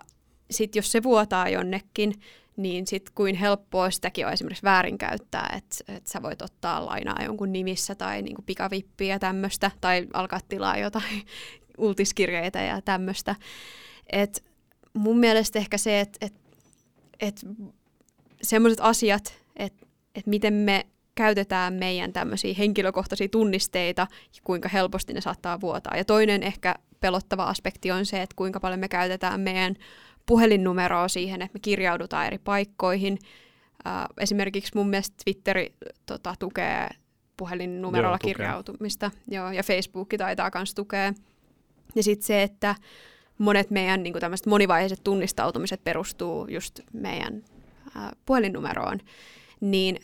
sitten jos se vuotaa jonnekin, niin sitten kuin helppoa sitäkin on esimerkiksi väärinkäyttää, että et sä voit ottaa lainaa jonkun nimissä tai niinku pikavippiä ja tämmöistä, tai alkaa tilaa jotain ultiskirjeitä ja tämmöistä. Mun mielestä ehkä se, että et, et semmoiset asiat, että et miten me käytetään meidän tämmöisiä henkilökohtaisia tunnisteita kuinka helposti ne saattaa vuotaa. Ja toinen ehkä pelottava aspekti on se, että kuinka paljon me käytetään meidän puhelinnumeroa siihen, että me kirjaudutaan eri paikkoihin. Äh, esimerkiksi mun mielestä Twitteri tota, tukee puhelinnumerolla Joo, kirjautumista, Joo, ja Facebook taitaa myös tukea. Ja sitten se, että monet meidän niin tämmöiset monivaiheiset tunnistautumiset perustuu just meidän äh, puhelinnumeroon, niin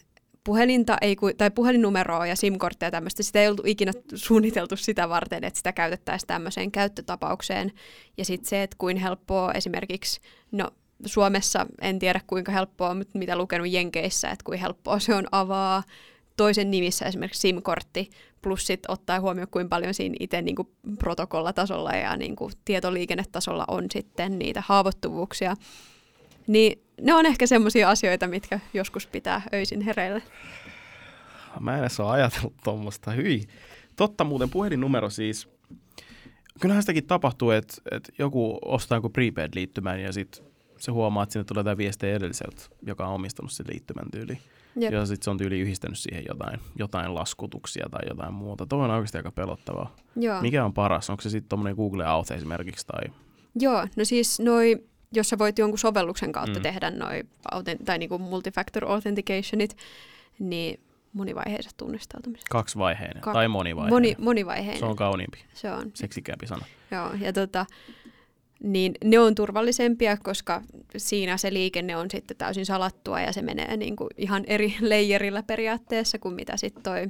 puhelinta ei, tai puhelinnumeroa ja SIM-kortteja ja tämmöistä, sitä ei oltu ikinä suunniteltu sitä varten, että sitä käytettäisiin tämmöiseen käyttötapaukseen. Ja sitten se, että kuin helppoa esimerkiksi, no Suomessa en tiedä kuinka helppoa, mutta mitä lukenut Jenkeissä, että kuin helppoa se on avaa toisen nimissä esimerkiksi SIM-kortti, plus sitten ottaa huomioon, kuinka paljon siinä itse niin protokollatasolla ja niin kuin tietoliikennetasolla on sitten niitä haavoittuvuuksia. Niin ne on ehkä semmoisia asioita, mitkä joskus pitää öisin hereillä. Mä en edes ole ajatellut tuommoista. Hyi. Totta muuten puhelinnumero siis. Kyllähän sitäkin tapahtuu, että, että joku ostaa joku prepaid-liittymän ja sitten se huomaa, että sinne tulee jotain viestejä edelliseltä, joka on omistanut sen liittymän tyyli. Jep. Ja sitten se on tyyli yhdistänyt siihen jotain, jotain laskutuksia tai jotain muuta. Tuo on oikeasti aika pelottavaa. Joo. Mikä on paras? Onko se sitten tuommoinen Google Auth esimerkiksi? Tai... Joo, no siis noi jos sä voit jonkun sovelluksen kautta mm. tehdä noin tai niinku multifactor authenticationit, niin monivaiheiset tunnistautumiset. Kaksivaiheinen Ka- tai monivaiheinen. Moni, monivaiheinen. Se on kauniimpi. Se on. Seksikäämpi sana. Joo, ja tota, niin ne on turvallisempia, koska siinä se liikenne on sitten täysin salattua ja se menee niin kuin ihan eri leijerillä periaatteessa kuin mitä sitten toi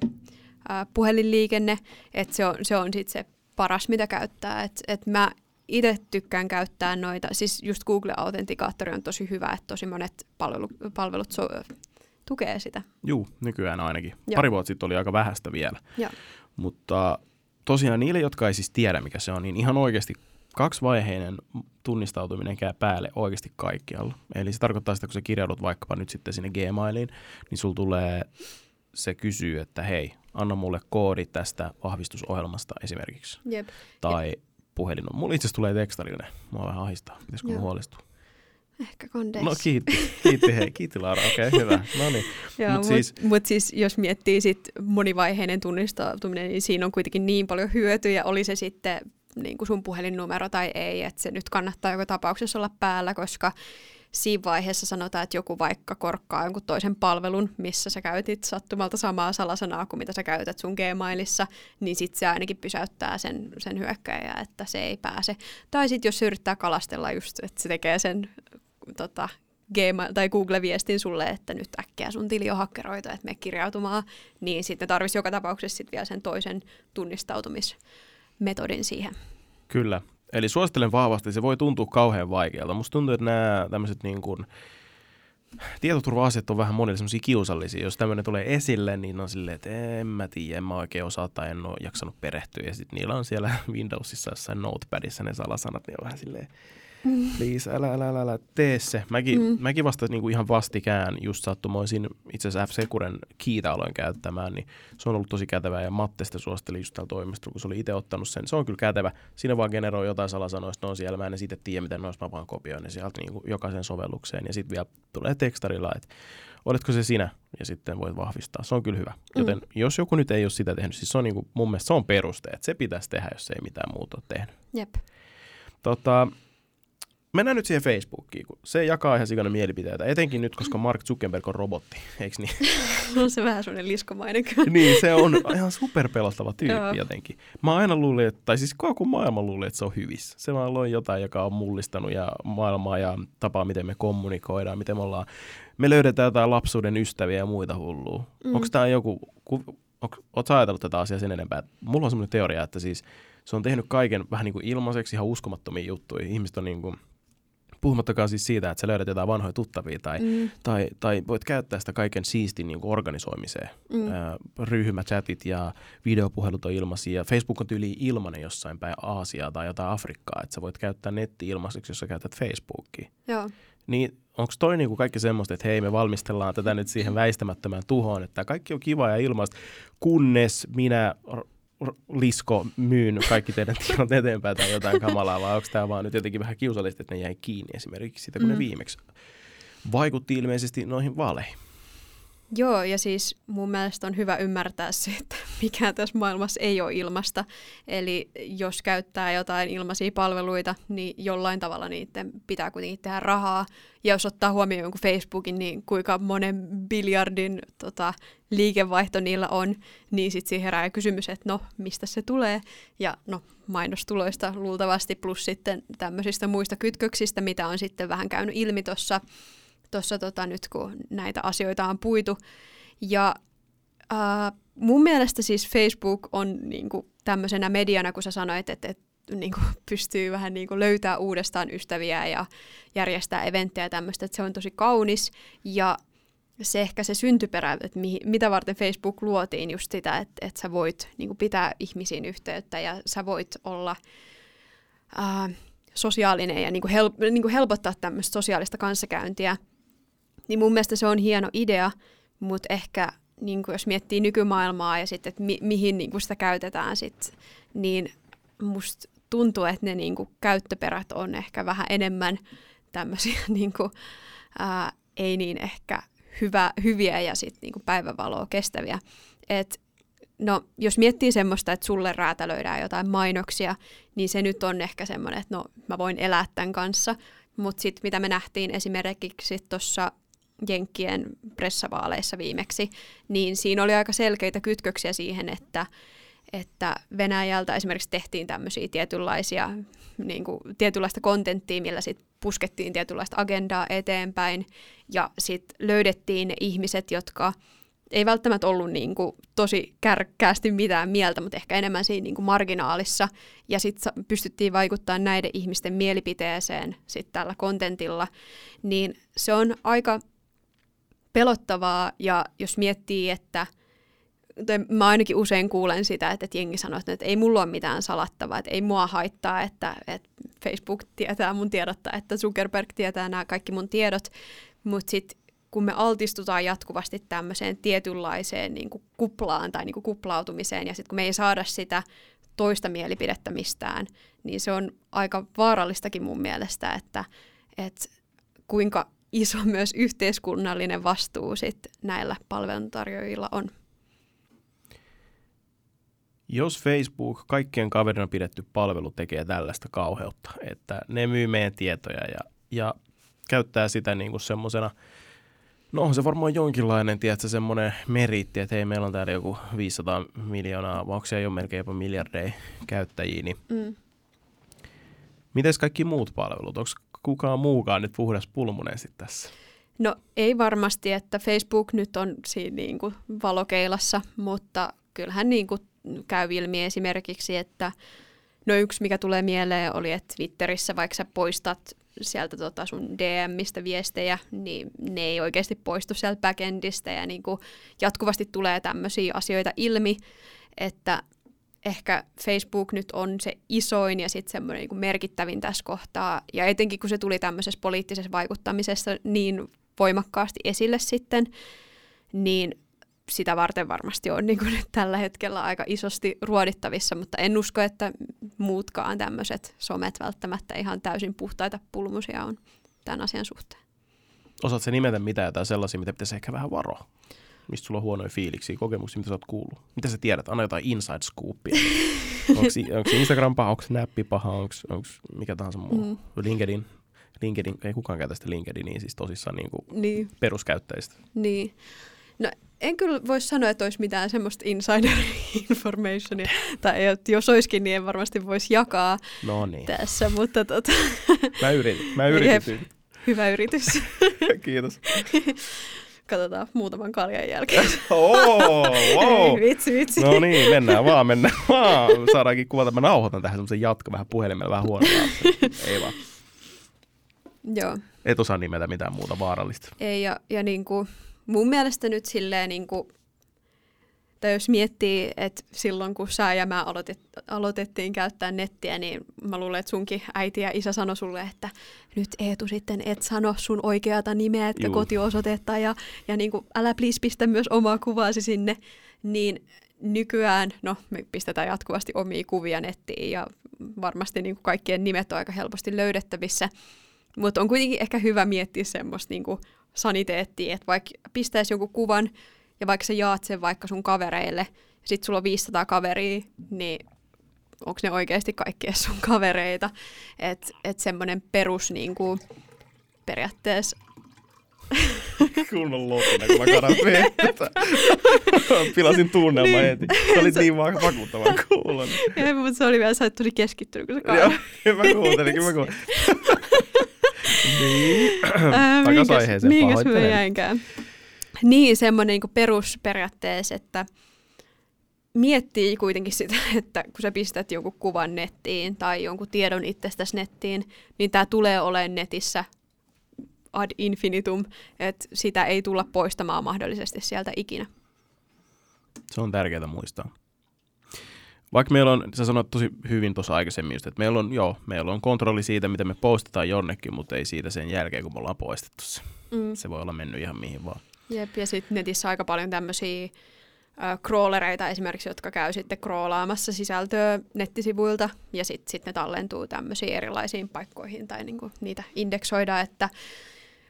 ää, puhelinliikenne, että se on, se on sitten se paras, mitä käyttää. Et, et mä itse tykkään käyttää noita, siis just Google-autentikaattori on tosi hyvä, että tosi monet palvelu, palvelut so, tukee sitä. Juu, nykyään ainakin. Joo. Pari vuotta sitten oli aika vähäistä vielä. Joo. Mutta tosiaan niille, jotka ei siis tiedä, mikä se on, niin ihan oikeasti kaksivaiheinen tunnistautuminen käy päälle oikeasti kaikkialla. Eli se tarkoittaa sitä, kun sä kirjaudut vaikkapa nyt sitten sinne Gmailiin, niin sulla tulee se kysyy, että hei, anna mulle koodi tästä vahvistusohjelmasta esimerkiksi. Jep. Tai Jep puhelin on. Mulla itse asiassa tulee tekstallinen. Mua vähän ahistaa. Pitäisikö mun huolestua? Ehkä kondeissa. No kiitti, kiitti hei, kiitti Laura, okei okay, hyvä. No niin. Mutta mut siis, mut siis jos miettii sit monivaiheinen tunnistautuminen, niin siinä on kuitenkin niin paljon hyötyjä, oli se sitten niin kuin sun puhelinnumero tai ei, että se nyt kannattaa joka tapauksessa olla päällä, koska siinä vaiheessa sanotaan, että joku vaikka korkkaa jonkun toisen palvelun, missä sä käytit sattumalta samaa salasanaa kuin mitä sä käytät sun Gmailissa, niin sitten se ainakin pysäyttää sen, sen hyökkäjä, että se ei pääse. Tai sitten jos se yrittää kalastella just, että se tekee sen tota, Gmail tai Google-viestin sulle, että nyt äkkiä sun tili on hakkeroita, että me kirjautumaan, niin sitten tarvitsisi joka tapauksessa sitten vielä sen toisen tunnistautumismetodin siihen. Kyllä, Eli suosittelen vahvasti, se voi tuntua kauhean vaikealta. Musta tuntuu, että nämä tämmöiset niin kuin, tietoturva-asiat on vähän monille semmoisia kiusallisia. Jos tämmöinen tulee esille, niin on silleen, että en mä tiedä, en mä oikein osaa tai en ole jaksanut perehtyä. Ja sitten niillä on siellä Windowsissa jossain notepadissa ne salasanat, niin on vähän silleen. Please, älä, älä, älä, älä tee se. Mäkin, mm. mäkin vasta niin kuin ihan vastikään just sattumoisin itse asiassa F-Securen kiitä aloin käyttämään, niin se on ollut tosi kätevää ja Matte sitä suositteli just täällä toimistolla, kun se oli itse ottanut sen. Se on kyllä kätevä. Siinä vaan generoi jotain salasanoista, ne on siellä. Mä en sitten tiedä, miten noista mä vaan kopioin ne sieltä niin kuin jokaisen sovellukseen. Ja sitten vielä tulee tekstarilla, että oletko se sinä, ja sitten voit vahvistaa. Se on kyllä hyvä. Mm. Joten jos joku nyt ei ole sitä tehnyt, siis se on niin kuin, mun mielestä se on peruste, että se pitäisi tehdä, jos ei mitään muuta ole tehnyt. Jep. Tota, Mennään nyt siihen Facebookiin, kun se jakaa ihan sikana mielipiteitä, etenkin nyt, koska Mark Zuckerberg on robotti, eikö niin? on se vähän sellainen liskomainen niin, se on ihan superpelottava tyyppi jotenkin. Mä aina luulin, että, tai siis koko maailma luuli, että se on hyvissä. Se vaan loi jotain, joka on mullistanut ja maailmaa ja tapaa, miten me kommunikoidaan, miten me ollaan, me löydetään jotain lapsuuden ystäviä ja muita hullua. Mm. Onko tämä joku, ootko ajatellut tätä asiaa sen enempää? Mulla on semmoinen teoria, että siis se on tehnyt kaiken vähän niin kuin ilmaiseksi, ihan uskomattomia juttuja. Ihmiset on niin kuin, Puhumattakaan siis siitä, että sä löydät jotain vanhoja tuttavia tai, mm. tai, tai voit käyttää sitä kaiken siistin niin kuin organisoimiseen. Mm. Äh, ryhmächatit ja videopuhelut on ilmaisia ja Facebook on tyyli ilmanen jossain päin Aasiaa tai jotain Afrikkaa, että sä voit käyttää netti ilmaiseksi, jos sä käytät Facebookia. Joo. Niin onko toi niinku kaikki semmoista, että hei me valmistellaan tätä nyt siihen väistämättömään tuhoon, että kaikki on kiva ja ilmaista, kunnes minä lisko myyn kaikki teidän tiedot eteenpäin tai jotain kamalaa, vai onko tämä vaan nyt jotenkin vähän kiusallista, että ne jäi kiinni esimerkiksi sitä, kun mm. ne viimeksi vaikutti ilmeisesti noihin vaaleihin? Joo, ja siis mun mielestä on hyvä ymmärtää se, että mikä tässä maailmassa ei ole ilmasta. Eli jos käyttää jotain ilmaisia palveluita, niin jollain tavalla niiden pitää kuitenkin tehdä rahaa. Ja jos ottaa huomioon jonkun Facebookin, niin kuinka monen biljardin tota, liikevaihto niillä on, niin sitten siihen herää kysymys, että no, mistä se tulee? Ja no, mainostuloista luultavasti, plus sitten tämmöisistä muista kytköksistä, mitä on sitten vähän käynyt ilmi tuossa tuossa tota, nyt, kun näitä asioita on puitu. Ja äh, mun mielestä siis Facebook on niin kuin, tämmöisenä mediana, kun sä sanoit, että, että niin kuin, pystyy vähän niin kuin, löytää uudestaan ystäviä ja järjestää eventtejä ja tämmöistä, että se on tosi kaunis. Ja se ehkä se syntyperä, että mi, mitä varten Facebook luotiin just sitä, että, että sä voit niin pitää ihmisiin yhteyttä ja sä voit olla... Äh, sosiaalinen ja niin kuin hel, niin kuin helpottaa tämmöistä sosiaalista kanssakäyntiä. Niin mun mielestä se on hieno idea, mutta ehkä niin kuin jos miettii nykymaailmaa ja sitten, että mi- mihin niin kuin sitä käytetään sit, niin musta tuntuu, että ne niin kuin käyttöperät on ehkä vähän enemmän tämmöisiä niin kuin, ää, ei niin ehkä hyvä, hyviä ja sitten niin päivävaloa kestäviä. Et, no, jos miettii semmoista, että sulle räätälöidään jotain mainoksia, niin se nyt on ehkä semmoinen, että no, mä voin elää tämän kanssa. Mutta sitten mitä me nähtiin esimerkiksi tuossa Jenkkien pressavaaleissa viimeksi, niin siinä oli aika selkeitä kytköksiä siihen, että, että Venäjältä esimerkiksi tehtiin tämmöisiä tietynlaisia, niin kuin, tietynlaista kontenttia, millä sitten puskettiin tietynlaista agendaa eteenpäin, ja sitten löydettiin ne ihmiset, jotka ei välttämättä ollut niin kuin tosi kärkkäästi mitään mieltä, mutta ehkä enemmän siinä niin kuin marginaalissa. Ja sitten pystyttiin vaikuttamaan näiden ihmisten mielipiteeseen sitten tällä kontentilla. Niin se on aika pelottavaa ja jos miettii, että mä ainakin usein kuulen sitä, että jengi sanoo, että ei mulla ole mitään salattavaa, että ei mua haittaa, että, että Facebook tietää mun tiedottaa, että Zuckerberg tietää nämä kaikki mun tiedot, mutta sitten kun me altistutaan jatkuvasti tämmöiseen tietynlaiseen niin kuin kuplaan tai niin kuin kuplautumiseen, ja sitten kun me ei saada sitä toista mielipidettä mistään, niin se on aika vaarallistakin mun mielestä, että, että kuinka iso myös yhteiskunnallinen vastuu sit näillä palveluntarjoajilla on. Jos Facebook, kaikkien kaverina pidetty palvelu, tekee tällaista kauheutta, että ne myy meidän tietoja ja, ja käyttää sitä niin kuin semmoisena, no on se varmaan jonkinlainen, tiedätkö, semmoinen meriitti, että hei, meillä on täällä joku 500 miljoonaa, vai onko se jo melkein jopa miljardeja käyttäjiä, niin mm. Mites kaikki muut palvelut? Onko kukaan muukaan nyt puhdas pulmunen sitten tässä? No ei varmasti, että Facebook nyt on siinä niin kuin valokeilassa, mutta kyllähän niin kuin käy ilmi esimerkiksi, että no yksi mikä tulee mieleen oli, että Twitterissä vaikka sä poistat sieltä tota sun DMistä viestejä, niin ne ei oikeasti poistu sieltä backendistä ja niin kuin jatkuvasti tulee tämmöisiä asioita ilmi, että ehkä Facebook nyt on se isoin ja sitten semmoinen niin merkittävin tässä kohtaa. Ja etenkin kun se tuli tämmöisessä poliittisessa vaikuttamisessa niin voimakkaasti esille sitten, niin sitä varten varmasti on niin kuin nyt tällä hetkellä aika isosti ruodittavissa, mutta en usko, että muutkaan tämmöiset somet välttämättä ihan täysin puhtaita pulmusia on tämän asian suhteen. Osaatko nimetä mitään tai sellaisia, mitä pitäisi ehkä vähän varoa? Mistä sulla on huonoja fiiliksiä, kokemuksia, mitä sä oot kuullut? Mitä sä tiedät? Anna jotain inside scoopia. onko Instagram paha, onko Snappi paha, onko mikä tahansa muu? Mm. LinkedIn? LinkedIn, ei kukaan käytä sitä LinkedInia siis tosissaan niin kuin niin. peruskäyttäjistä. Niin. No en kyllä voi sanoa, että olisi mitään semmoista insider informationia, tai jos olisikin, niin en varmasti voisi jakaa no niin. tässä, mutta tota... Mä yritin, mä yritin. Hyvä yritys. Kiitos. Katsotaan muutaman kaljan jälkeen. oh, wow. vitsi, vitsi. No niin, mennään vaan, mennään vaan. Saadaankin kuvata. Mä nauhoitan tähän semmoisen jatko vähän puhelimella, vähän huonolla. Ei vaan. Joo. Et osaa nimetä mitään muuta vaarallista. Ei, ja, ja niin kuin, mun mielestä nyt silleen niin kuin, tai jos miettii, että silloin kun sä ja mä aloitet, aloitettiin käyttää nettiä, niin mä luulen, että sunkin äiti ja isä sanoi sulle, että nyt Eetu sitten et sano sun oikeata nimeä, että kotiosoitetta ja, ja niin kuin, älä please pistä myös omaa kuvaasi sinne, niin nykyään, no me pistetään jatkuvasti omia kuvia nettiin ja varmasti niin kuin kaikkien nimet on aika helposti löydettävissä, mutta on kuitenkin ehkä hyvä miettiä semmoista niin kuin saniteettia, että vaikka pistäisi jonkun kuvan ja vaikka sä jaat sen vaikka sun kavereille, ja sit sulla on 500 kaveria, niin onko ne oikeasti kaikki sun kavereita. Että et semmoinen perus niin kuin, periaatteessa kunnon lopina, kun mä kadan vettä. Pilasin tunnelma niin. heti. Se oli niin vakuuttavan kuulon. Ei, mutta se oli vielä, sä tosi keskittynyt, kun sä kadat. Joo, mä kuuntelin, kyllä mä kuuntelin. niin, takas aiheeseen, Minkäs mä jäinkään? Niin, semmoinen niin perusperiaatteessa, että miettii kuitenkin sitä, että kun sä pistät jonkun kuvan nettiin tai jonkun tiedon itsestäsi nettiin, niin tämä tulee olemaan netissä ad infinitum, että sitä ei tulla poistamaan mahdollisesti sieltä ikinä. Se on tärkeää muistaa. Vaikka meillä on, sä sanoit tosi hyvin tuossa aikaisemmin just, että meillä on, joo, meillä on kontrolli siitä, mitä me postataan jonnekin, mutta ei siitä sen jälkeen, kun me ollaan poistettu se. Mm. Se voi olla mennyt ihan mihin vaan. Jep, ja sitten netissä aika paljon tämmöisiä crawlereita esimerkiksi, jotka käy sitten crawlaamassa sisältöä nettisivuilta, ja sitten sit ne tallentuu tämmöisiin erilaisiin paikkoihin, tai niinku niitä indeksoida, että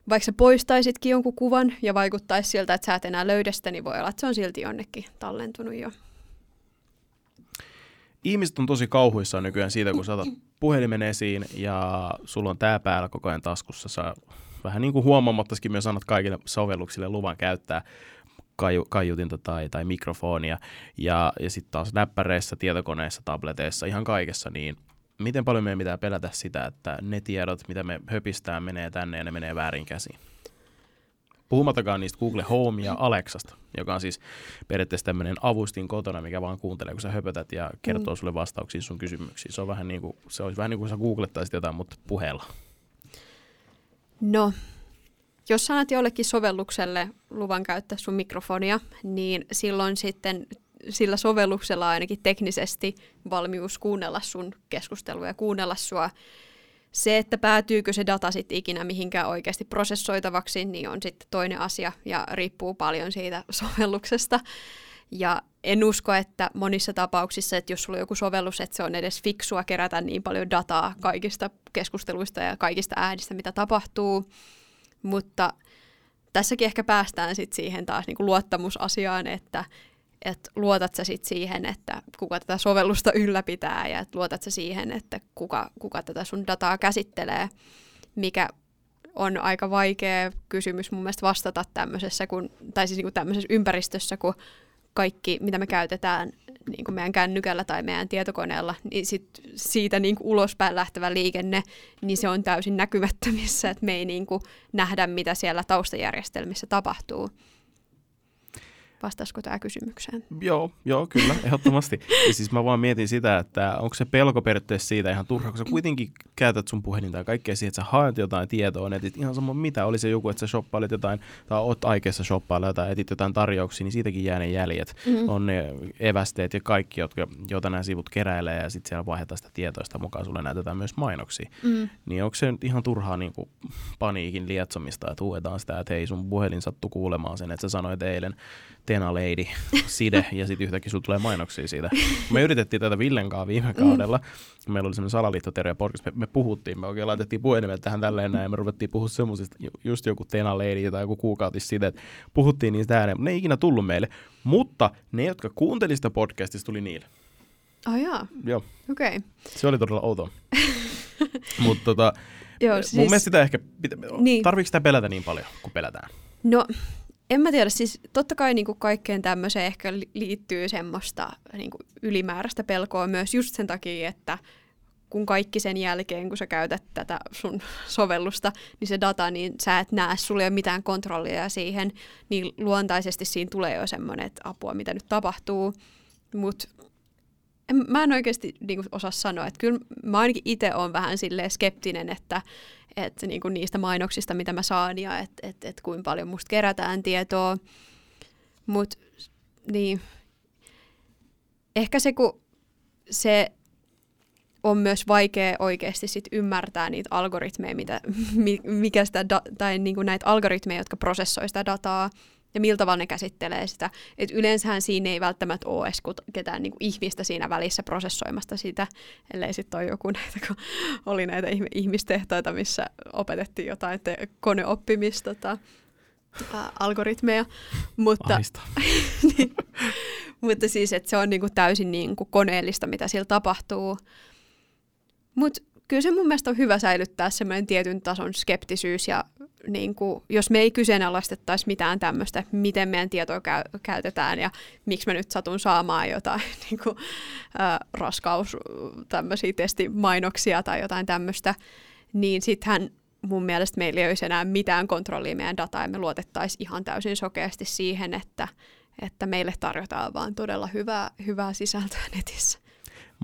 vaikka sä poistaisitkin jonkun kuvan ja vaikuttaisi siltä, että sä et enää löydä sitä, niin voi olla, että se on silti jonnekin tallentunut jo. Ihmiset on tosi kauhuissaan nykyään siitä, kun saatat puhelimen esiin ja sulla on tää päällä koko ajan taskussa. Sä vähän niin kuin huomaamattakin myös annat kaikille sovelluksille luvan käyttää kaiu, kaiutinta tai, tai mikrofonia. Ja, ja sitten taas näppäreissä, tietokoneissa, tableteissa, ihan kaikessa, niin miten paljon meidän pitää pelätä sitä, että ne tiedot, mitä me höpistään, menee tänne ja ne menee väärin käsiin? Puhumattakaan niistä Google Home ja Alexasta, joka on siis periaatteessa tämmöinen avustin kotona, mikä vaan kuuntelee, kun sä höpötät ja kertoo mm. sulle vastauksia sun kysymyksiin. Se, on vähän niin kuin, se olisi vähän niin kuin sä googlettaisit jotain, mutta puheella. No, jos sanat jollekin sovellukselle luvan käyttää sun mikrofonia, niin silloin sitten sillä sovelluksella on ainakin teknisesti valmius kuunnella sun keskustelua ja kuunnella sua. Se, että päätyykö se data sitten ikinä mihinkään oikeasti prosessoitavaksi, niin on sitten toinen asia ja riippuu paljon siitä sovelluksesta. Ja en usko, että monissa tapauksissa, että jos sulla on joku sovellus, että se on edes fiksua kerätä niin paljon dataa kaikista keskusteluista ja kaikista äänistä, mitä tapahtuu. Mutta tässäkin ehkä päästään sitten siihen taas niinku luottamusasiaan, että et luotat sä sit siihen, että kuka tätä sovellusta ylläpitää ja et luotat sä siihen, että kuka, kuka tätä sun dataa käsittelee, mikä on aika vaikea kysymys mun mielestä vastata tämmöisessä, kun, tai siis niin kuin tämmöisessä ympäristössä, kun kaikki, mitä me käytetään niin kuin meidän kännykällä tai meidän tietokoneella, niin sit siitä niin kuin ulospäin lähtevä liikenne, niin se on täysin näkymättömissä, että me ei niin kuin nähdä, mitä siellä taustajärjestelmissä tapahtuu. Vastaisiko tämä kysymykseen? Joo, joo, kyllä, ehdottomasti. ja siis mä vaan mietin sitä, että onko se pelko periaatteessa siitä ihan turha, kun sä kuitenkin käytät sun puhelinta ja kaikkea siihen, että sä haet jotain tietoa etit ihan sama mitä, oli se joku, että sä shoppailit jotain, tai oot aikeessa shoppailla jotain, etit jotain tarjouksia, niin siitäkin jää ne jäljet. Mm-hmm. On ne evästeet ja kaikki, jotka, joita nämä sivut keräilee, ja sitten siellä vaihdetaan sitä tietoista mukaan, sulle näytetään myös mainoksia. Mm-hmm. Niin onko se nyt ihan turhaa niin kuin paniikin lietsomista, että huuetaan sitä, että hei sun puhelin sattuu kuulemaan sen, että sä sanoit eilen Tena Lady side ja sitten yhtäkkiä sulla tulee mainoksia siitä. Me yritettiin tätä Villen kanssa viime kaudella. Meillä oli semmoinen salaliittoterve podcast. Me, me, puhuttiin, me oikein laitettiin puhelimet tähän tälleen näin ja me ruvettiin puhua semmoisista, just joku Tena Lady tai joku kuukautis siitä, että puhuttiin niistä ääneen, mutta ne ei ikinä tullut meille. Mutta ne, jotka kuuntelivat sitä podcastista, tuli niille. Oh jaa. Joo. Okei. Okay. Se oli todella outoa. Mutta tota, Joo, siis... mun mielestä sitä ehkä, niin. tarviiko sitä pelätä niin paljon, kun pelätään? No, en mä tiedä, siis totta kai niin kuin kaikkeen tämmöiseen ehkä liittyy semmoista niin kuin ylimääräistä pelkoa myös just sen takia, että kun kaikki sen jälkeen, kun sä käytät tätä sun sovellusta, niin se data, niin sä et näe, sulla ei ole mitään kontrollia siihen, niin luontaisesti siinä tulee jo semmoinen, että apua, mitä nyt tapahtuu. Mutta mä en oikeasti niin osaa sanoa, että kyllä mä ainakin itse olen vähän silleen skeptinen, että että niin kuin niistä mainoksista, mitä mä saan ja että et, et kuinka paljon musta kerätään tietoa. Mutta niin, ehkä se, kun se on myös vaikea oikeasti sit ymmärtää niitä algoritmeja, mitä, mikä sitä da, tai niinku näitä algoritmeja, jotka prosessoi sitä dataa, ja miltä tavalla ne käsittelee sitä. Et yleensähän siinä ei välttämättä ole edes ketään niin kuin ihmistä siinä välissä prosessoimasta sitä, ellei sitten ole joku näitä, kun oli näitä ihmistehtoita, missä opetettiin jotain te- koneoppimista tota, ää, algoritmeja. Mutta, niin, mutta siis, että se on niin kuin täysin niin kuin koneellista, mitä siellä tapahtuu. Mutta kyllä se mun mielestä on hyvä säilyttää semmoinen tietyn tason skeptisyys ja niin kuin, jos me ei kyseenalaistettaisi mitään tämmöistä, miten meidän tietoa käy, käytetään ja miksi mä nyt satun saamaan jotain niin kuin, äh, raskaus, tämmöisiä testimainoksia tai jotain tämmöistä, niin sittenhän mun mielestä meillä ei olisi enää mitään kontrollia meidän dataa ja me luotettaisiin ihan täysin sokeasti siihen, että, että meille tarjotaan vaan todella hyvää, hyvää sisältöä netissä.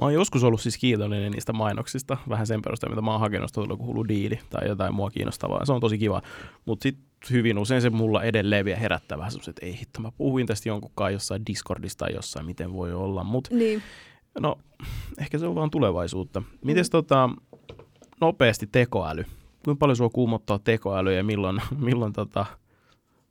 Mä oon joskus ollut siis kiitollinen niistä mainoksista, vähän sen perusteella, mitä mä oon hakenut, joku hullu diili tai jotain mua kiinnostavaa. Se on tosi kiva, mutta sitten hyvin usein se mulla edelleen vielä herättää vähän semmoiset, että ei hitto, mä puhuin tästä jonkunkaan jossain Discordista tai jossain, miten voi olla, mutta niin. no ehkä se on vaan tulevaisuutta. Miten mm. tota, nopeasti tekoäly? Kuinka paljon sua kuumottaa tekoäly ja milloin, milloin tota,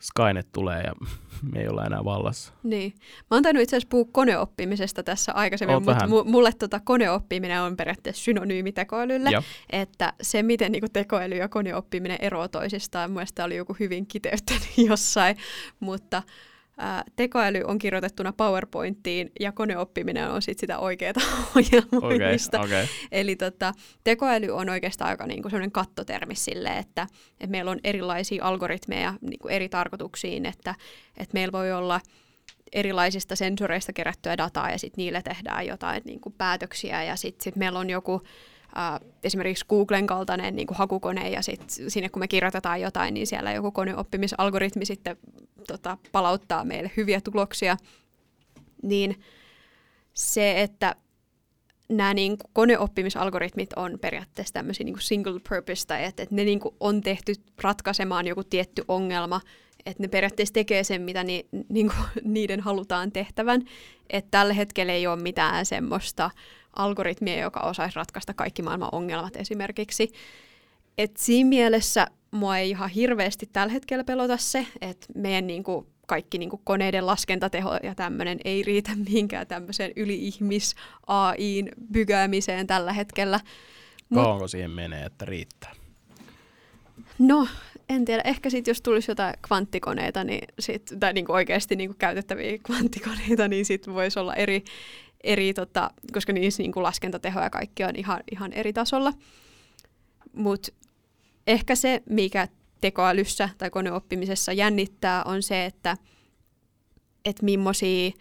Skynet tulee ja me ei olla enää vallassa. Niin. Mä oon tainnut itse asiassa puhua koneoppimisesta tässä aikaisemmin, mutta mu- mulle tota koneoppiminen on periaatteessa synonyymi tekoälylle. Ja. Että se, miten niinku tekoäly ja koneoppiminen eroavat toisistaan, mielestäni oli joku hyvin kiteyttänyt jossain, mutta ää, tekoäly on kirjoitettuna PowerPointiin ja koneoppiminen on sit sitä oikeaa ohjelmoimista. Okay, okay. Eli tota, tekoäly on oikeastaan aika niinku sellainen kattotermi sille, että, että meillä on erilaisia algoritmeja niinku eri tarkoituksiin, että, että meillä voi olla erilaisista sensoreista kerättyä dataa ja sitten niille tehdään jotain niin kuin päätöksiä ja sitten sit meillä on joku äh, esimerkiksi Googlen kaltainen niin kuin hakukone ja sitten sinne kun me kirjoitetaan jotain, niin siellä joku koneoppimisalgoritmi sitten tota, palauttaa meille hyviä tuloksia, niin se, että nämä niin kuin koneoppimisalgoritmit on periaatteessa tämmöisiä niin kuin single purpose, tai että, että ne niin kuin on tehty ratkaisemaan joku tietty ongelma, että ne periaatteessa tekee sen, mitä ni, niin kuin niiden halutaan tehtävän. Että tällä hetkellä ei ole mitään semmoista algoritmia, joka osaisi ratkaista kaikki maailman ongelmat esimerkiksi. Et siinä mielessä mua ei ihan hirveästi tällä hetkellä pelota se, että meidän niin kuin, kaikki niin kuin koneiden laskentateho ja tämmöinen ei riitä mihinkään tämmöiseen yli-ihmis AIin bygäämiseen tällä hetkellä. Kauanko siihen menee, että riittää? No, en tiedä. Ehkä sitten jos tulisi jotain kvanttikoneita, niin sit, tai niin kuin oikeasti niin kuin käytettäviä kvanttikoneita, niin sitten voisi olla eri, eri tota, koska niissä niin kuin laskentateho ja kaikki on ihan, ihan eri tasolla. Mutta ehkä se, mikä tekoälyssä tai koneoppimisessa jännittää, on se, että et millaisia,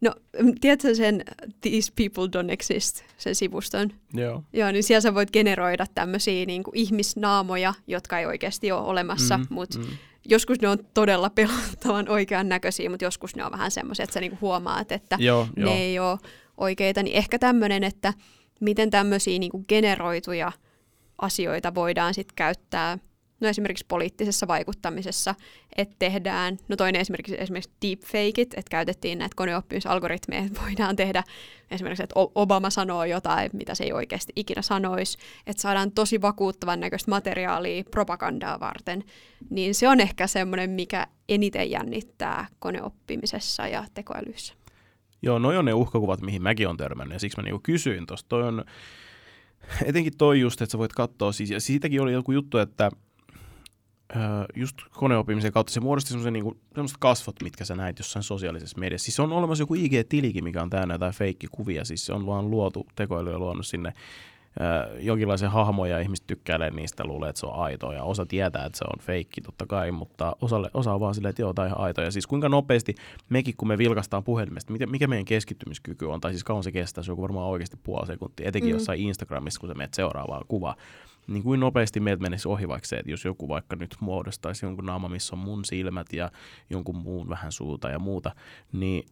no tiedätkö sen These People Don't Exist, sen sivuston? Joo. Joo, niin siellä sä voit generoida tämmöisiä niin ihmisnaamoja, jotka ei oikeasti ole olemassa, mm, mutta mm. Joskus ne on todella pelottavan oikean näköisiä, mutta joskus ne on vähän semmoisia, että sä niinku huomaat, että joo, ne jo. ei ole oikeita. Niin ehkä tämmöinen, että miten tämmöisiä niinku generoituja asioita voidaan sitten käyttää no esimerkiksi poliittisessa vaikuttamisessa, että tehdään, no toinen esimerkiksi, esimerkiksi deepfakeit, että käytettiin näitä koneoppimisalgoritmeja, että voidaan tehdä esimerkiksi, että Obama sanoo jotain, mitä se ei oikeasti ikinä sanoisi, että saadaan tosi vakuuttavan näköistä materiaalia propagandaa varten, niin se on ehkä semmoinen, mikä eniten jännittää koneoppimisessa ja tekoälyssä. Joo, noi on ne uhkakuvat, mihin mäkin olen törmännyt, ja siksi mä niinku kysyin tuosta. Toi on, etenkin toi just, että sä voit katsoa, siis, ja siitäkin oli joku juttu, että just koneoppimisen kautta se muodosti semmoisen niin semmoiset kasvot, mitkä sä näit jossain sosiaalisessa mediassa. Siis on olemassa joku IG-tilikin, mikä on täynnä jotain feikkikuvia, siis se on vaan luotu, tekoäly on luonut sinne äh, jonkinlaisen hahmoja ja ihmiset tykkäilee niistä, luulee, että se on aito ja osa tietää, että se on feikki totta kai, mutta osalle, osa on vaan silleen, että joo, tämä on ihan aito. Ja siis kuinka nopeasti mekin, kun me vilkastaan puhelimesta, mikä, mikä meidän keskittymiskyky on, tai siis kauan se kestää, se on varmaan oikeasti puoli sekuntia, etenkin mm. jossain Instagramissa, kun sä menet seuraavaan kuvaan niin kuin nopeasti meiltä menisi ohi vaikka se, että jos joku vaikka nyt muodostaisi jonkun naama, missä on mun silmät ja jonkun muun vähän suuta ja muuta, niin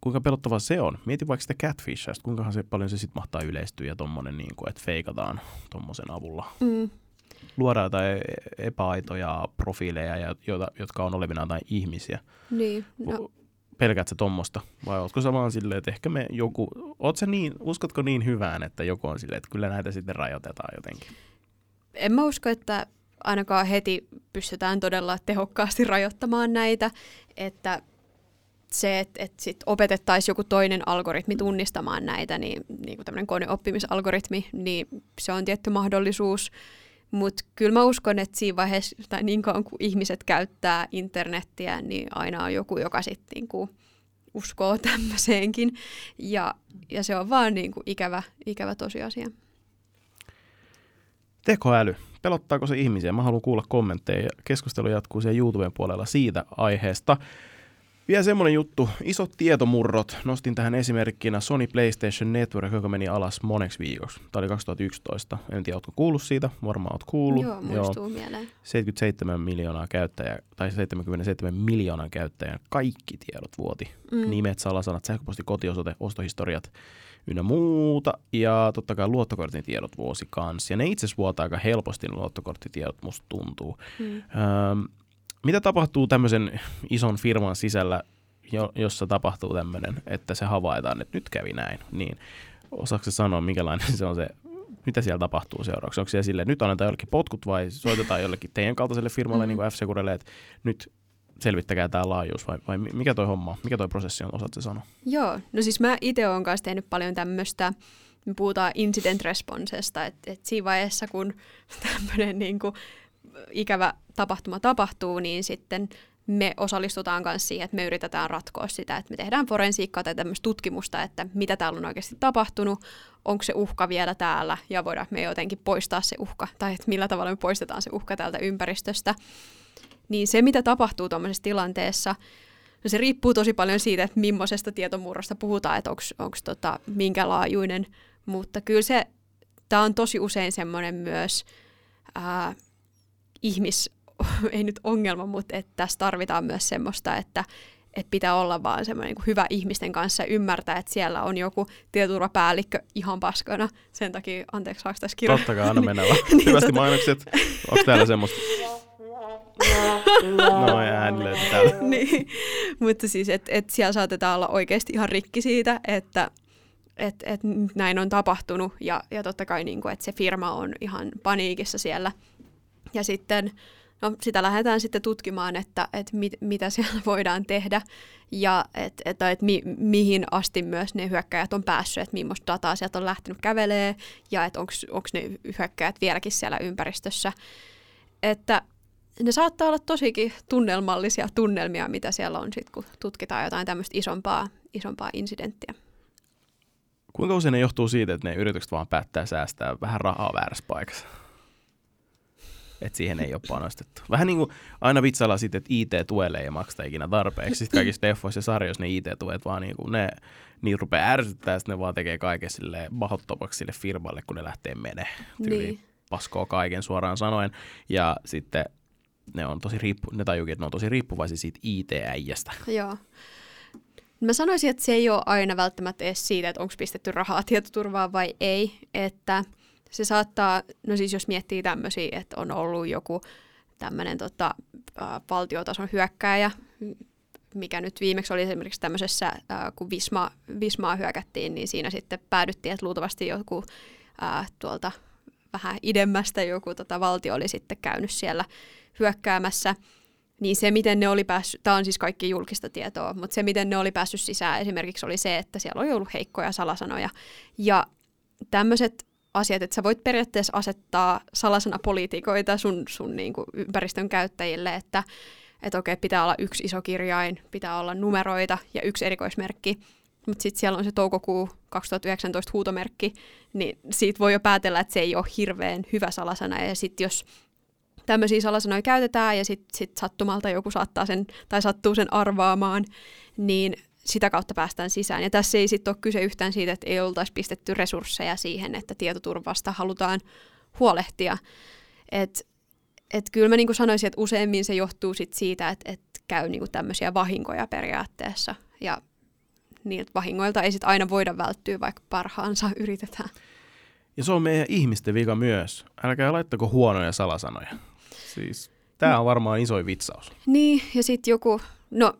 kuinka pelottavaa se on. Mieti vaikka sitä catfishia, kuinka se paljon se sitten mahtaa yleistyä ja tommonen, niin kuin, että feikataan tuommoisen avulla. Mm. Luodaan jotain epäaitoja profiileja, joita, jotka on olevinaan tai ihmisiä. Niin, no. pelkäät sä tommosta? Vai ootko sä vaan silleen, että ehkä me joku, oot sä niin, uskotko niin hyvään, että joku on silleen, että kyllä näitä sitten rajoitetaan jotenkin? En mä usko, että ainakaan heti pystytään todella tehokkaasti rajoittamaan näitä, että se, että, että sit opetettaisiin joku toinen algoritmi tunnistamaan näitä, niin, niin kuin tämmöinen koneoppimisalgoritmi, niin se on tietty mahdollisuus. Mutta kyllä mä uskon, että siinä vaiheessa, tai niin kauan kuin ihmiset käyttää internettiä, niin aina on joku, joka sitten niinku uskoo tämmöiseenkin. Ja, ja se on vaan niinku ikävä, ikävä tosiasia. Tekoäly. Pelottaako se ihmisiä? Mä haluan kuulla kommentteja. Keskustelu jatkuu siellä YouTuben puolella siitä aiheesta. Vielä semmoinen juttu, isot tietomurrot. Nostin tähän esimerkkinä Sony PlayStation Network, joka meni alas moneksi viikoksi. Tämä oli 2011. En tiedä, oletko kuullut siitä? Varmaan olet kuullut. Joo, muistuu Joo. mieleen. 77 miljoonaa käyttäjää, tai 77 miljoonaa käyttäjän kaikki tiedot vuoti. Mm. Nimet, salasanat, sähköposti, kotiosoite, ostohistoriat ynnä muuta. Ja totta kai luottokortin tiedot vuosi kanssa. Ja ne itse asiassa vuotaa aika helposti ne luottokorttitiedot, musta tuntuu. Mm. Öm, mitä tapahtuu tämmöisen ison firman sisällä, jo, jossa tapahtuu tämmöinen, että se havaitaan, että nyt kävi näin, niin osaako se sanoa, minkälainen se on se, mitä siellä tapahtuu seuraavaksi? Onko siellä silleen, nyt annetaan jollekin potkut vai soitetaan jollekin teidän kaltaiselle firmalle, mm. niin kuin f että nyt selvittäkää tämä laajuus vai, vai mikä toi homma, mikä toi prosessi on, osaatko sanoa? Joo, no siis mä itse olen kanssa tehnyt paljon tämmöistä, me puhutaan incident responsesta, että et siinä vaiheessa kun tämmöinen niin kuin ikävä tapahtuma tapahtuu, niin sitten me osallistutaan myös siihen, että me yritetään ratkoa sitä, että me tehdään forensiikkaa tai tämmöistä tutkimusta, että mitä täällä on oikeasti tapahtunut, onko se uhka vielä täällä ja voidaan me jotenkin poistaa se uhka tai että millä tavalla me poistetaan se uhka täältä ympäristöstä. Niin se, mitä tapahtuu tuommoisessa tilanteessa, no se riippuu tosi paljon siitä, että millaisesta tietomurrosta puhutaan, että onko tota, minkä laajuinen, mutta kyllä se, tämä on tosi usein semmoinen myös, ää, ihmis, ei nyt ongelma, mutta että tässä tarvitaan myös semmoista, että että pitää olla vaan semmoinen niin hyvä ihmisten kanssa ja ymmärtää, että siellä on joku tietoturvapäällikkö ihan paskana. Sen takia, anteeksi, saako tässä kirjoa? Totta kai, anna mennä vaan. niin, Hyvästi tota... mainokset. Onko täällä semmoista? No äänille niin, mutta siis, että et siellä saatetaan olla oikeasti ihan rikki siitä, että et, et näin on tapahtunut. Ja, ja totta kai niin kuin, että se firma on ihan paniikissa siellä – ja sitten no, sitä lähdetään sitten tutkimaan, että, että mit, mitä siellä voidaan tehdä. Ja että, että, että mi, mihin asti myös ne hyökkäjät on päässyt, että millaista dataa sieltä on lähtenyt kävelee. Ja että onko ne hyökkäjät vieläkin siellä ympäristössä. Että ne saattaa olla tosikin tunnelmallisia tunnelmia, mitä siellä on sit, kun tutkitaan jotain tämmöistä isompaa, isompaa incidenttiä. Kuinka usein ne johtuu siitä, että ne yritykset vaan päättää säästää vähän rahaa väärässä paikassa? että siihen ei ole panostettu. Vähän niin kuin aina vitsailla sitten, että IT-tuelle ei makseta ikinä tarpeeksi. Sitten kaikissa deffoissa ja sarjoissa ne IT-tuet vaan niin kuin ne, niin rupeaa ärsyttää, että ne vaan tekee kaiken sille mahdottomaksi sille firmalle, kun ne lähtee menee. Tyyli niin. paskoo kaiken suoraan sanoen. Ja sitten ne on tosi riippu, ne tajuukin, että ne on tosi riippuvaisia siitä IT-äijästä. Joo. Mä sanoisin, että se ei ole aina välttämättä edes siitä, että onko pistetty rahaa tietoturvaan vai ei, että – se saattaa, no siis jos miettii tämmöisiä, että on ollut joku tämmöinen tota, valtiotason hyökkääjä, mikä nyt viimeksi oli esimerkiksi tämmöisessä, kun Visma, Vismaa hyökättiin, niin siinä sitten päädyttiin, että luultavasti joku ää, tuolta vähän idemmästä joku tota, valtio oli sitten käynyt siellä hyökkäämässä. Niin se, miten ne oli päässyt, tämä on siis kaikki julkista tietoa, mutta se, miten ne oli päässyt sisään esimerkiksi oli se, että siellä oli ollut heikkoja salasanoja. Ja tämmöiset asiat, että sä voit periaatteessa asettaa salasana poliitikoita sun, sun niin kuin ympäristön käyttäjille, että että okei, pitää olla yksi iso kirjain, pitää olla numeroita ja yksi erikoismerkki, mutta sitten siellä on se toukokuu 2019 huutomerkki, niin siitä voi jo päätellä, että se ei ole hirveän hyvä salasana, ja sitten jos tämmöisiä salasanoja käytetään ja sitten sit sattumalta joku saattaa sen tai sattuu sen arvaamaan, niin sitä kautta päästään sisään. Ja tässä ei sitten ole kyse yhtään siitä, että ei oltaisi pistetty resursseja siihen, että tietoturvasta halutaan huolehtia. Et, et kyllä mä niin sanoisin, että useimmin se johtuu sit siitä, että et käy niin tämmöisiä vahinkoja periaatteessa. Ja niiltä vahingoilta ei sit aina voida välttyä, vaikka parhaansa yritetään. Ja se on meidän ihmisten vika myös. Älkää laittako huonoja salasanoja. Siis tämä on varmaan iso vitsaus. Niin, ja sitten joku, no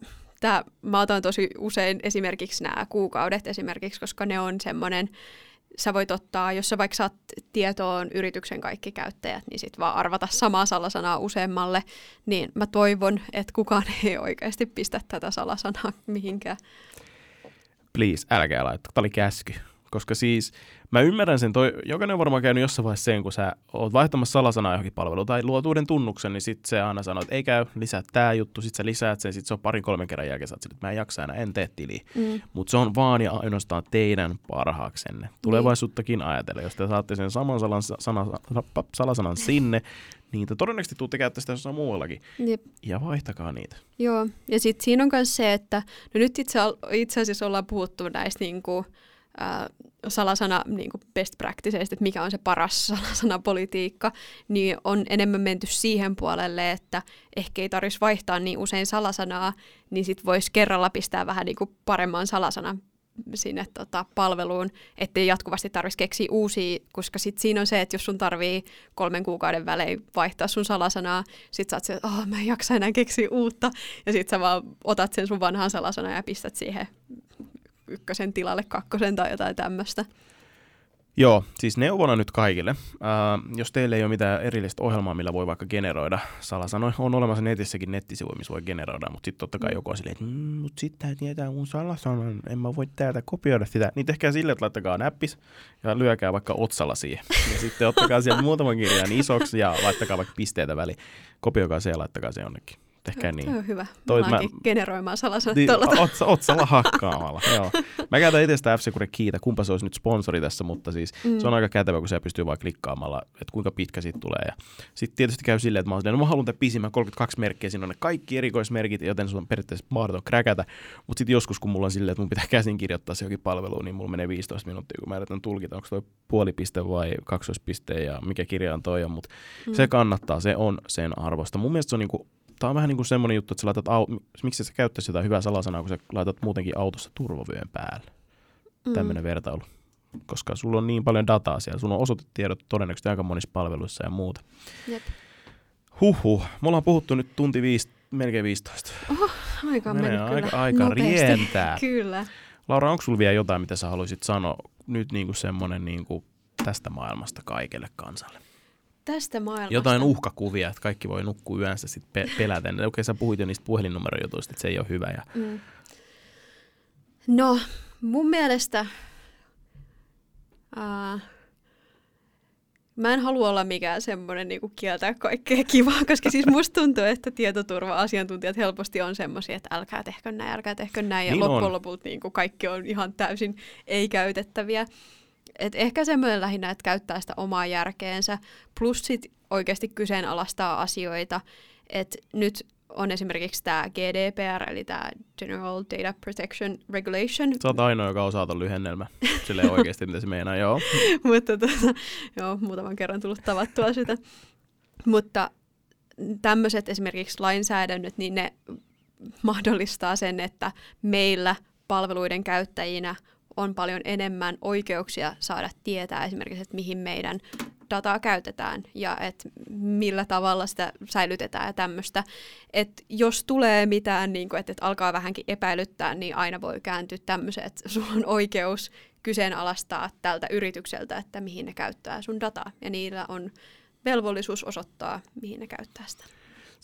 että mä otan tosi usein esimerkiksi nämä kuukaudet esimerkiksi, koska ne on semmoinen, sä voit ottaa, jos sä vaikka saat tietoon yrityksen kaikki käyttäjät, niin sit vaan arvata samaa salasanaa useammalle, niin mä toivon, että kukaan ei oikeasti pistä tätä salasanaa mihinkään. Please, älkää laittaa. Tämä oli käsky. Koska siis mä ymmärrän sen, toi, jokainen on varmaan käynyt jossain vaiheessa sen, kun sä oot vaihtamassa salasanaa johonkin palveluun tai luot uuden tunnuksen, niin sit se aina sanoo, että ei käy, lisää tämä juttu, sit sä lisäät sen, sit se on parin kolmen kerran jälkeen, sä että mä en jaksa enää, en tee tiliä. Mm. Mutta se on vaan ja ainoastaan teidän parhaaksenne. Tulevaisuuttakin niin. ajatellen, jos te saatte sen saman salan, sana, salasanan sinne, niin te todennäköisesti tuutte käyttää sitä jossain muuallakin. Jep. Ja vaihtakaa niitä. Joo, ja sitten siinä on myös se, että no nyt itse, itse asiassa ollaan puhuttu näistä niinku, äh, salasana niin kuin best practiceista, että mikä on se paras salasanapolitiikka, niin on enemmän menty siihen puolelle, että ehkä ei tarvitsisi vaihtaa niin usein salasanaa, niin sitten voisi kerralla pistää vähän niin kuin paremman salasanan sinne tota, palveluun, ettei jatkuvasti tarvitsisi keksiä uusia, koska sit siinä on se, että jos sun tarvii kolmen kuukauden välein vaihtaa sun salasanaa, sit sä oot se, että oh, mä en jaksa enää keksiä uutta, ja sit sä vaan otat sen sun vanhan salasanan ja pistät siihen ykkösen tilalle kakkosen tai jotain tämmöistä. Joo, siis neuvona nyt kaikille. Äh, jos teille ei ole mitään erillistä ohjelmaa, millä voi vaikka generoida salasanoja, on olemassa netissäkin nettisivuja, missä voi generoida, mutta sitten totta kai mm. joku on silleen, että mmm, mutta sitten tietää mun salasanan, en mä voi täältä kopioida sitä. Niin tehkää silleen, että laittakaa näppis ja lyökää vaikka otsalla siihen. Ja sitten ottakaa sieltä muutaman kirjan isoksi ja laittakaa vaikka pisteitä väliin. Kopioikaa se ja laittakaa se jonnekin tehkää niin. Tämä on hyvä. Toi, mä, generoimaan salasanat niin, otsa, otsalla hakkaamalla. joo. Mä käytän itse sitä f kiitä, kumpa se olisi nyt sponsori tässä, mutta siis mm. se on aika kätevä, kun se pystyy vaan klikkaamalla, että kuinka pitkä siitä tulee. Ja sitten tietysti käy silleen, että mä, silleen, no mä haluan tämän pisimmän 32 merkkiä, siinä on ne kaikki erikoismerkit, joten se on periaatteessa mahdoton kräkätä. Mutta sitten joskus, kun mulla on silleen, että mun pitää käsin kirjoittaa se jokin palveluun, niin mulla menee 15 minuuttia, kun mä yritän tulkita, onko toi puolipiste vai kaksoispiste ja mikä kirja on toi on, mutta mm. se kannattaa, se on sen arvosta. Mun mielestä se on niinku Tämä on vähän niin kuin semmoinen juttu, että sä laitat, au- miksi sä käyttäisi jotain hyvää salasanaa, kun sä laitat muutenkin autossa turvavyön päälle. Mm. Tämmöinen vertailu. Koska sulla on niin paljon dataa siellä. Sulla on osoitetiedot todennäköisesti aika monissa palveluissa ja muuta. Jep. Huhhuh. Me ollaan puhuttu nyt tunti viisi, melkein 15. Oho, aika on mennyt aika, kyllä aika rientää. kyllä. Laura, onko sulla vielä jotain, mitä sä haluaisit sanoa nyt niin kuin semmoinen niin kuin tästä maailmasta kaikelle kansalle? Tästä maailmasta. Jotain uhkakuvia, että kaikki voi nukkua yönsä sit pe- peläten. Okei, okay, sä puhuit jo niistä puhelinnumerojutuista, että se ei ole hyvä. Ja... Mm. No, mun mielestä... Uh, mä en halua olla mikään semmoinen niin kieltää kaikkea kivaa, koska siis musta tuntuu, että tietoturva-asiantuntijat helposti on semmoisia, että älkää tehkö näin, älkää tehkö näin, ja niin loppujen lopulta niin kaikki on ihan täysin ei-käytettäviä. Et ehkä semmoinen lähinnä, että käyttää sitä omaa järkeensä, plus sit oikeasti kyseenalaistaa asioita. Et nyt on esimerkiksi tämä GDPR, eli tämä General Data Protection Regulation. Sä oot ainoa, joka osaa ton lyhennelmä. Silleen oikeasti, mitä se meinaa, joo. Mutta tota, joo, muutaman kerran tullut tavattua sitä. Mutta tämmöiset esimerkiksi lainsäädännöt, niin ne mahdollistaa sen, että meillä palveluiden käyttäjinä on paljon enemmän oikeuksia saada tietää esimerkiksi, että mihin meidän dataa käytetään ja että millä tavalla sitä säilytetään ja tämmöistä. Että jos tulee mitään, niin kuin, että, että alkaa vähänkin epäilyttää, niin aina voi kääntyä tämmöiseen, että sulla on oikeus kyseenalaistaa tältä yritykseltä, että mihin ne käyttää sun dataa. Ja niillä on velvollisuus osoittaa, mihin ne käyttää sitä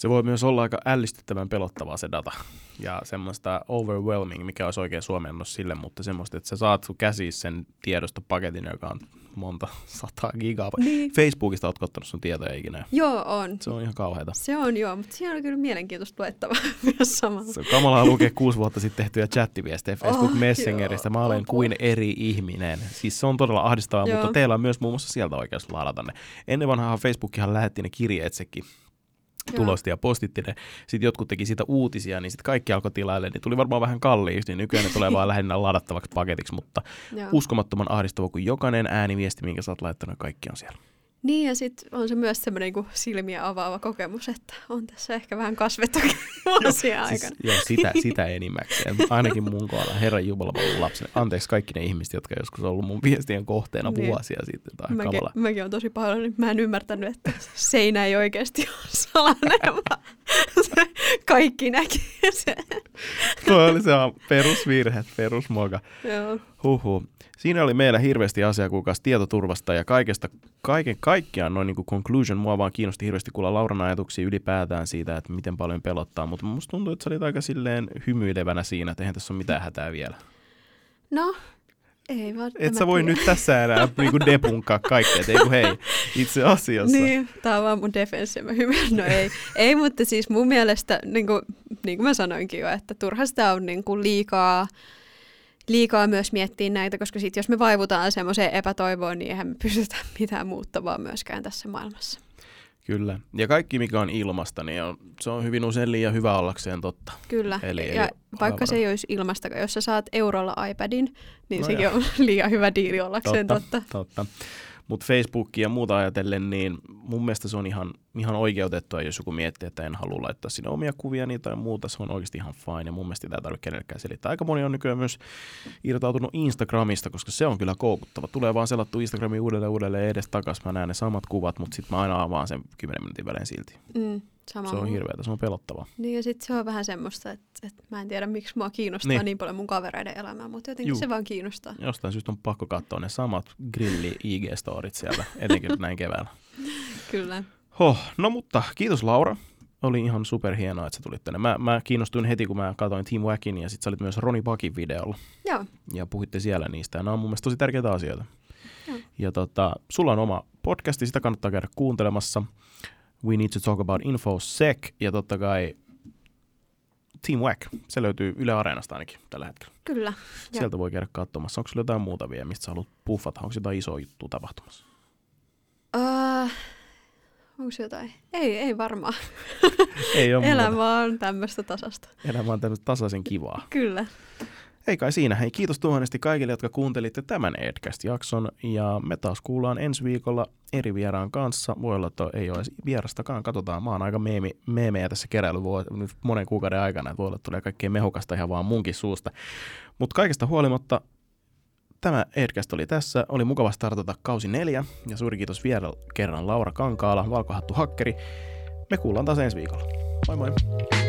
se voi myös olla aika ällistyttävän pelottavaa se data. Ja semmoista overwhelming, mikä olisi oikein suomennos sille, mutta semmoista, että sä saat sun käsiin sen tiedostopaketin, joka on monta sataa gigaa. Niin. Facebookista oot ottanut sun tietoja ikinä. Joo, on. Se on ihan kauheata. Se on joo, mutta siinä on kyllä mielenkiintoista luettavaa myös samalla. Se on kamalaa lukea kuusi vuotta sitten tehtyjä chattiviestejä Facebook oh, Messengeristä. Mä olen kuin eri ihminen. Siis se on todella ahdistavaa, joo. mutta teillä on myös muun muassa sieltä oikeus ladata ne. Ennen vanhaa Facebookihan lähetti ne kirjeetsekin tulosti ja postitti ne. Sitten jotkut teki siitä uutisia, niin sitten kaikki alkoi tilaille. Niin tuli varmaan vähän kalliiksi, niin nykyään ne tulee vaan lähinnä ladattavaksi paketiksi, mutta Joo. uskomattoman ahdistava kuin jokainen ääniviesti, minkä sä oot laittanut, kaikki on siellä. Niin, ja sitten on se myös semmoinen niin silmiä avaava kokemus, että on tässä ehkä vähän kasvettukin vuosia siis aikana. Siis, joo, sitä, sitä enimmäkseen. Ainakin mun kohdalla, Herran Jumala mun lapseni. Anteeksi kaikki ne ihmiset, jotka joskus on ollut mun viestien kohteena niin. vuosia sitten. Tai mäkin, mäkin on tosi paljon, mä en ymmärtänyt, että seinä ei oikeasti ole salainen, Kaikki näki se. Tuo oli se perusvirhe, perusmoka. Joo. Siinä oli meillä hirveästi asiaa tietoturvasta ja kaikesta, kaiken kaikkiaan noin niin kuin conclusion. Mua vaan kiinnosti hirveästi kuulla Lauran ajatuksia ylipäätään siitä, että miten paljon pelottaa, mutta musta tuntuu, että sä olit aika silleen hymyilevänä siinä, että eihän tässä ole mitään hätää vielä. No, ei vaan. Et sä voi tiedä. nyt tässä enää niinku depunkaa kaikkea, ei kun hei, itse asiassa. Niin, tää on vaan mun defense, mä hyvä. No ei, ei, mutta siis mun mielestä, niin kuin, niin kuin mä sanoinkin jo, että turha sitä on niin kuin liikaa, liikaa myös miettiä näitä, koska sit jos me vaivutaan semmoiseen epätoivoon, niin eihän me pystytä mitään muuttamaan myöskään tässä maailmassa. Kyllä. Ja kaikki, mikä on ilmasta, niin on, se on hyvin usein liian hyvä ollakseen totta. Kyllä, Eli ja vaikka se ei olisi ilmastakaan, jos sä saat eurolla iPadin, niin no sekin joo. on liian hyvä diili ollakseen totta. totta. totta. Mutta Facebookia ja muuta ajatellen, niin mun mielestä se on ihan, ihan oikeutettua, jos joku miettii, että en halua laittaa sinne omia kuvia niin tai muuta. Se on oikeasti ihan fine ja mun mielestä sitä ei tarvitse kenellekään selittää. Aika moni on nykyään myös irtautunut Instagramista, koska se on kyllä koukuttava. Tulee vaan selattu Instagramiin uudelleen uudelleen edes takas. Mä näen ne samat kuvat, mutta sitten mä aina avaan sen 10 minuutin välein silti. Mm, sama Se on hirveätä, se on pelottavaa. Niin ja sitten se on vähän semmoista, että, että mä en tiedä miksi mua kiinnostaa Niin. niin, paljon mun kavereiden elämää, mutta jotenkin Juu. Juu. se vaan kiinnostaa. Jostain syystä on pakko katsoa ne samat grilli IG-storit sieltä, etenkin näin keväällä. Kyllä. Hoh, no mutta kiitos Laura. Oli ihan superhienoa, että sä tulit tänne. Mä, mä kiinnostuin heti, kun mä katsoin Team Wackin ja sit sä olit myös Roni Pakin videolla Joo, ja puhuitte siellä niistä. Ja nämä on mun mielestä tosi tärkeitä asioita. Joo. Ja tota, sulla on oma podcasti, sitä kannattaa käydä kuuntelemassa. We need to talk about infosec ja totta kai Team Wack. Se löytyy Yle Areenasta ainakin tällä hetkellä. kyllä. Sieltä voi käydä katsomassa. Onko sulla jotain muuta vielä, mistä sä haluat puffata? Onko jotain isoa juttua tapahtumassa? Uh, onko jotain? Ei, ei varmaan. Ei ole muuta. Elämä on tämmöistä tasasta. Elämä on tämmöistä tasaisen kivaa. Kyllä. Ei kai siinä. Hei, kiitos tuhannesti kaikille, jotka kuuntelitte tämän Edcast-jakson. Ja me taas kuullaan ensi viikolla eri vieraan kanssa. Voi olla, että ei ole vierastakaan. Katsotaan. Mä oon aika meemi, meemejä tässä keräily nyt monen kuukauden aikana. Että voi olla, että tulee kaikkea mehukasta ihan vaan munkin suusta. Mutta kaikesta huolimatta tämä Edcast oli tässä. Oli mukava startata kausi neljä. Ja suuri kiitos vielä kerran Laura Kankaala, Valkohattu Hakkeri. Me kuullaan taas ensi viikolla. Moi moi!